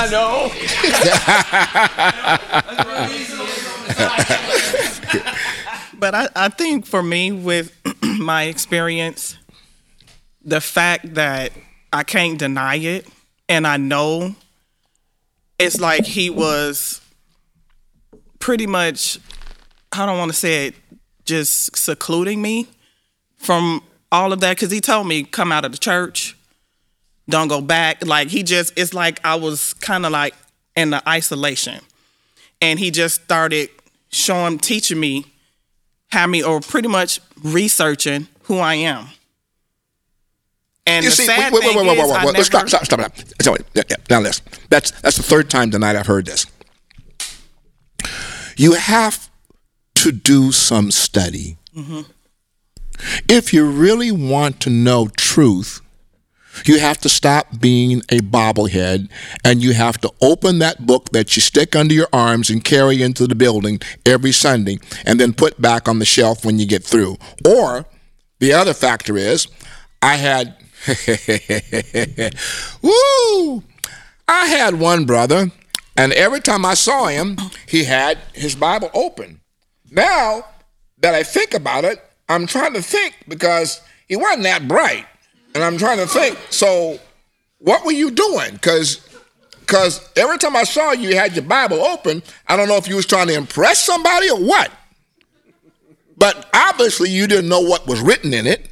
I know. But I, I think for me, with (clears throat) my experience, the fact that I can't deny it, and I know it's like he was pretty much, I don't want to say it, just secluding me from all of that because he told me come out of the church, don't go back. Like he just, it's like I was kind of like in the isolation, and he just started showing, teaching me have me or pretty much researching who I am. And You the see, sad wait, wait, thing wait, wait, is, wait, wait, wait. Stop, never- stop, stop. stop. So, yeah, yeah, now listen. That's that's the third time tonight I've heard this. You have to do some study. Mm-hmm. If you really want to know truth, You have to stop being a bobblehead and you have to open that book that you stick under your arms and carry into the building every Sunday and then put back on the shelf when you get through. Or the other factor is I had (laughs) woo I had one brother and every time I saw him he had his Bible open. Now that I think about it, I'm trying to think because he wasn't that bright. And I'm trying to think, so what were you doing? Because because every time I saw you, you had your Bible open. I don't know if you was trying to impress somebody or what. But obviously you didn't know what was written in it.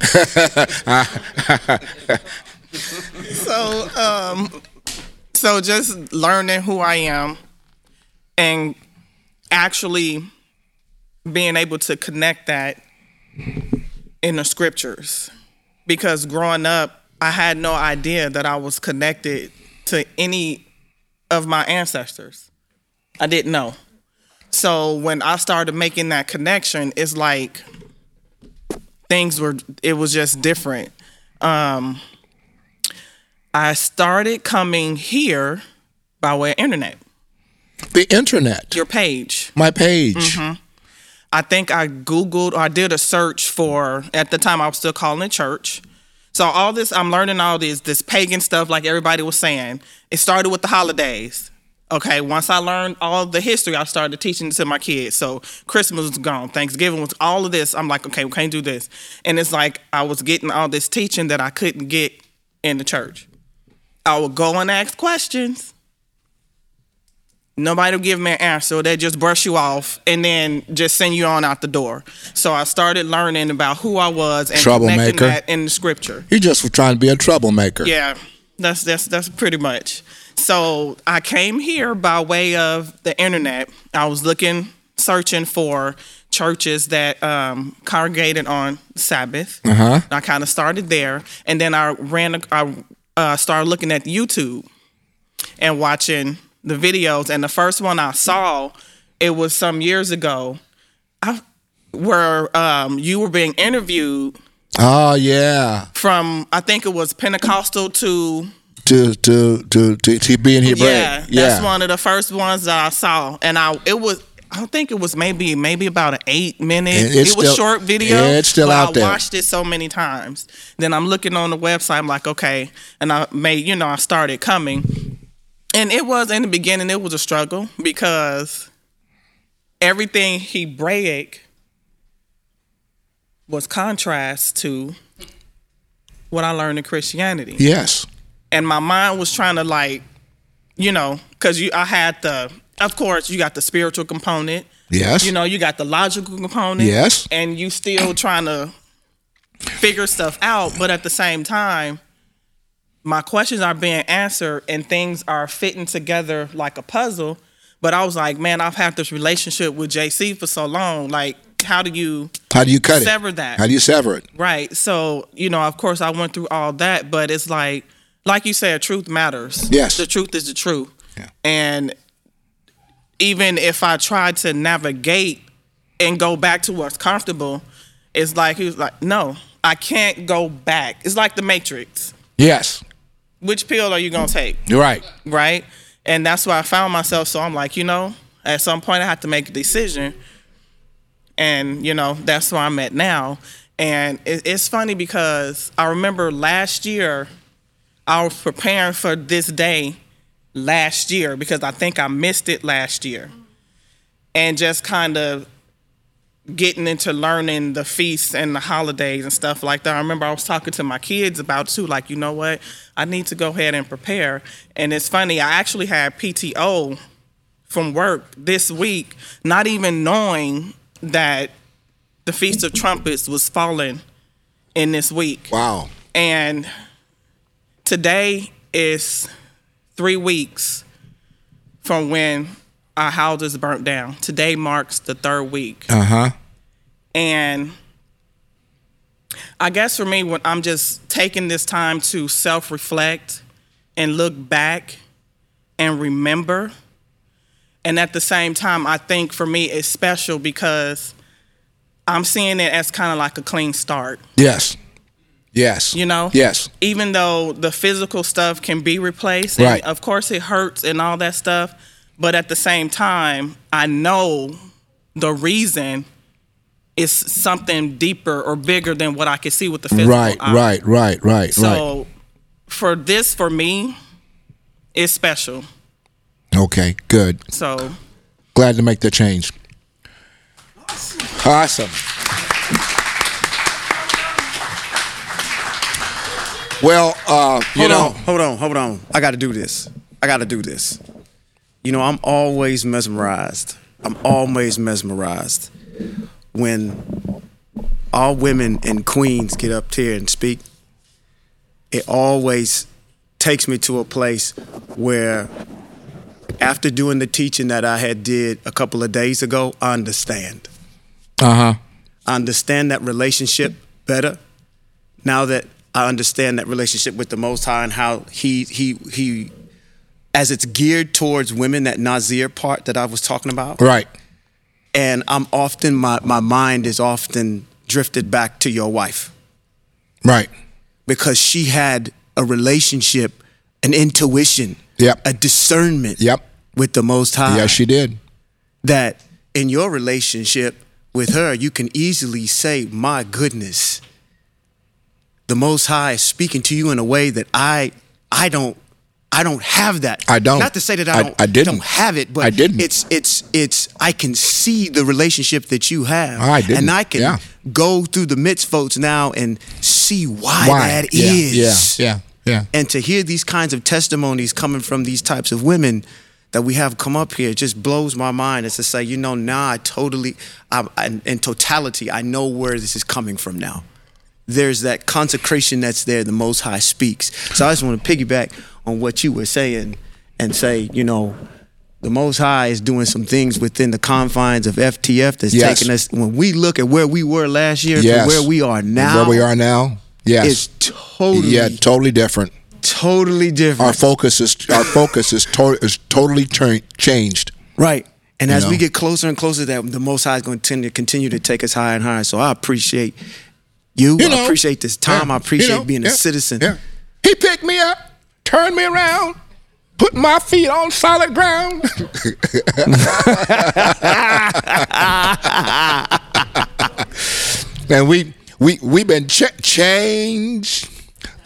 (laughs) so um so just learning who I am and actually being able to connect that in the scriptures because growing up I had no idea that I was connected to any of my ancestors. I didn't know. So when I started making that connection, it's like things were it was just different. Um I started coming here by way of internet. The internet. Your page. My page. I think I Googled or I did a search for at the time I was still calling it church. So all this I'm learning all this this pagan stuff like everybody was saying. It started with the holidays. Okay, once I learned all the history, I started teaching it to my kids. So Christmas was gone, Thanksgiving was all of this. I'm like, okay, we can't do this. And it's like I was getting all this teaching that I couldn't get in the church. I would go and ask questions. Nobody will give me an answer. They just brush you off and then just send you on out the door. So I started learning about who I was and connecting that in the scripture. You just were trying to be a troublemaker. Yeah, that's that's that's pretty much. So I came here by way of the internet. I was looking, searching for churches that um, congregated on Sabbath. Uh-huh. I kind of started there, and then I ran. I uh, started looking at YouTube and watching the videos. And the first one I saw, it was some years ago, I, where um, you were being interviewed Oh yeah. from. I think it was Pentecostal to To to to to, to be in Hebrew. Yeah, that's one of the first ones that I saw, and I it was. I think it was maybe maybe about an eight minute. It was still- short video. yeah, it's still out I there. watched it so many times. Then I'm looking on the website. I'm like, okay, and I made you know I started coming, and it was in the beginning. It was a struggle because everything Hebraic was contrast to what I learned in Christianity Yes. and my mind was trying to like, you know, because you I had the, of course, you got the spiritual component. Yes. You know, you got the logical component. Yes. And you still trying to figure stuff out, but at the same time, my questions are being answered and things are fitting together like a puzzle. But I was like, man, I've had this relationship with JC for so long. Like, how do you How do you cut it? Sever that. How do you sever it? Right. So, you know, of course I went through all that, but it's like like you said, truth matters. Yes. The truth is the truth. Yeah. And even if I tried to navigate and go back to what's comfortable, it's like he was like, No, I can't go back. It's like the Matrix. Yes. Which pill are you gonna take? You're right. right? And that's where I found myself. So I'm like, you know, at some point I have to make a decision, and you know, that's where I'm at now. And it, it's funny because I remember last year I was preparing for this day last year because I think I missed it last year, and just kind of getting into learning the feasts and the holidays and stuff like that. I remember I was talking to my kids about too, like, you know what, I need to go ahead and prepare. And it's funny, I actually had PTO from work this week, not even knowing that the Feast of Trumpets was falling in this week. Wow. And today is three weeks from when our houses burnt down. Today marks the third week. Uh huh. And I guess for me, when I'm just taking this time to self reflect and look back and remember. And at the same time, I think for me it's special because I'm seeing it as kind of like a clean start. Yes. Yes. You know? Yes. Even though the physical stuff can be replaced, and Right. of course it hurts and all that stuff, but at the same time, I know the reason is something deeper or bigger than what I can see with the physical Right, eye. right, right, right, right. So for this, for me, it's special. Okay, good. So Glad to make the change. Awesome. Well, uh, you hold know, on, hold on, hold on. I got to do this. I got to do this. You know, I'm always mesmerized. I'm always mesmerized when all women and queens get up here and speak. It always takes me to a place where after doing the teaching that I had did a couple of days ago, I understand. uh huh. I understand that relationship better now that I understand that relationship with the Most High and how he he he as it's geared towards women that Nazir part that I was talking about. Right. And I'm often my my mind is often drifted back to your wife Right. because she had a relationship, an intuition, Yep. a discernment Yep. with the Most High Yes, she did. that in your relationship with her, you can easily say, My goodness, the Most High is speaking to you in a way that I I don't I don't have that. I don't. Not to say that I don't I didn't. don't have it, but I didn't. it's it's it's I can see the relationship that you have. I didn't. And I can Yeah. go through the mitzvot now and see why, Why? that yeah, is Yeah. Yeah. Yeah. and to hear these kinds of testimonies coming from these types of women that we have come up here just blows my mind. It's to say, you know, now I totally, I, I, in totality, I know where this is coming from now. There's that consecration that's there. The Most High speaks. So I just want to piggyback on what you were saying and say, you know, the Most High is doing some things within the confines of FTF that's Yes. taking us. When we look at where we were last year Yes. to where we are now, Where we are now. Yes. is totally, yeah, totally different. totally different. Our focus is our focus is to, is totally changed. Right. And You as we get closer and closer, that the Most High is going to tend to continue to take us higher and higher. So I appreciate you. You I appreciate this time. Yeah. I appreciate You know, being yeah, a citizen. Yeah. He picked me up, turned me around, put my feet on solid ground. (laughs) and we we we've been ch- changed.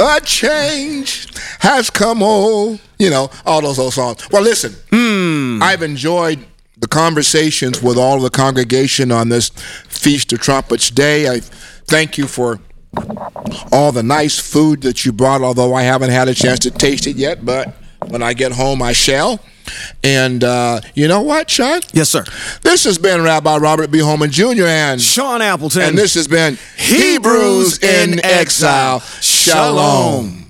A change has come. Oh, you know all those old songs. Well, listen, Hmm. I've enjoyed the conversations with all the congregation on this Feast of Trumpets Day. I thank you for all the nice food that you brought, although I haven't had a chance to taste it yet, but when I get home, I shall. And uh, you know what, Sean? Yes, sir. This has been Rabbi Robert B. Holman Jr. and Sean Appleton. and this has been Hebrews in Exile. Shalom.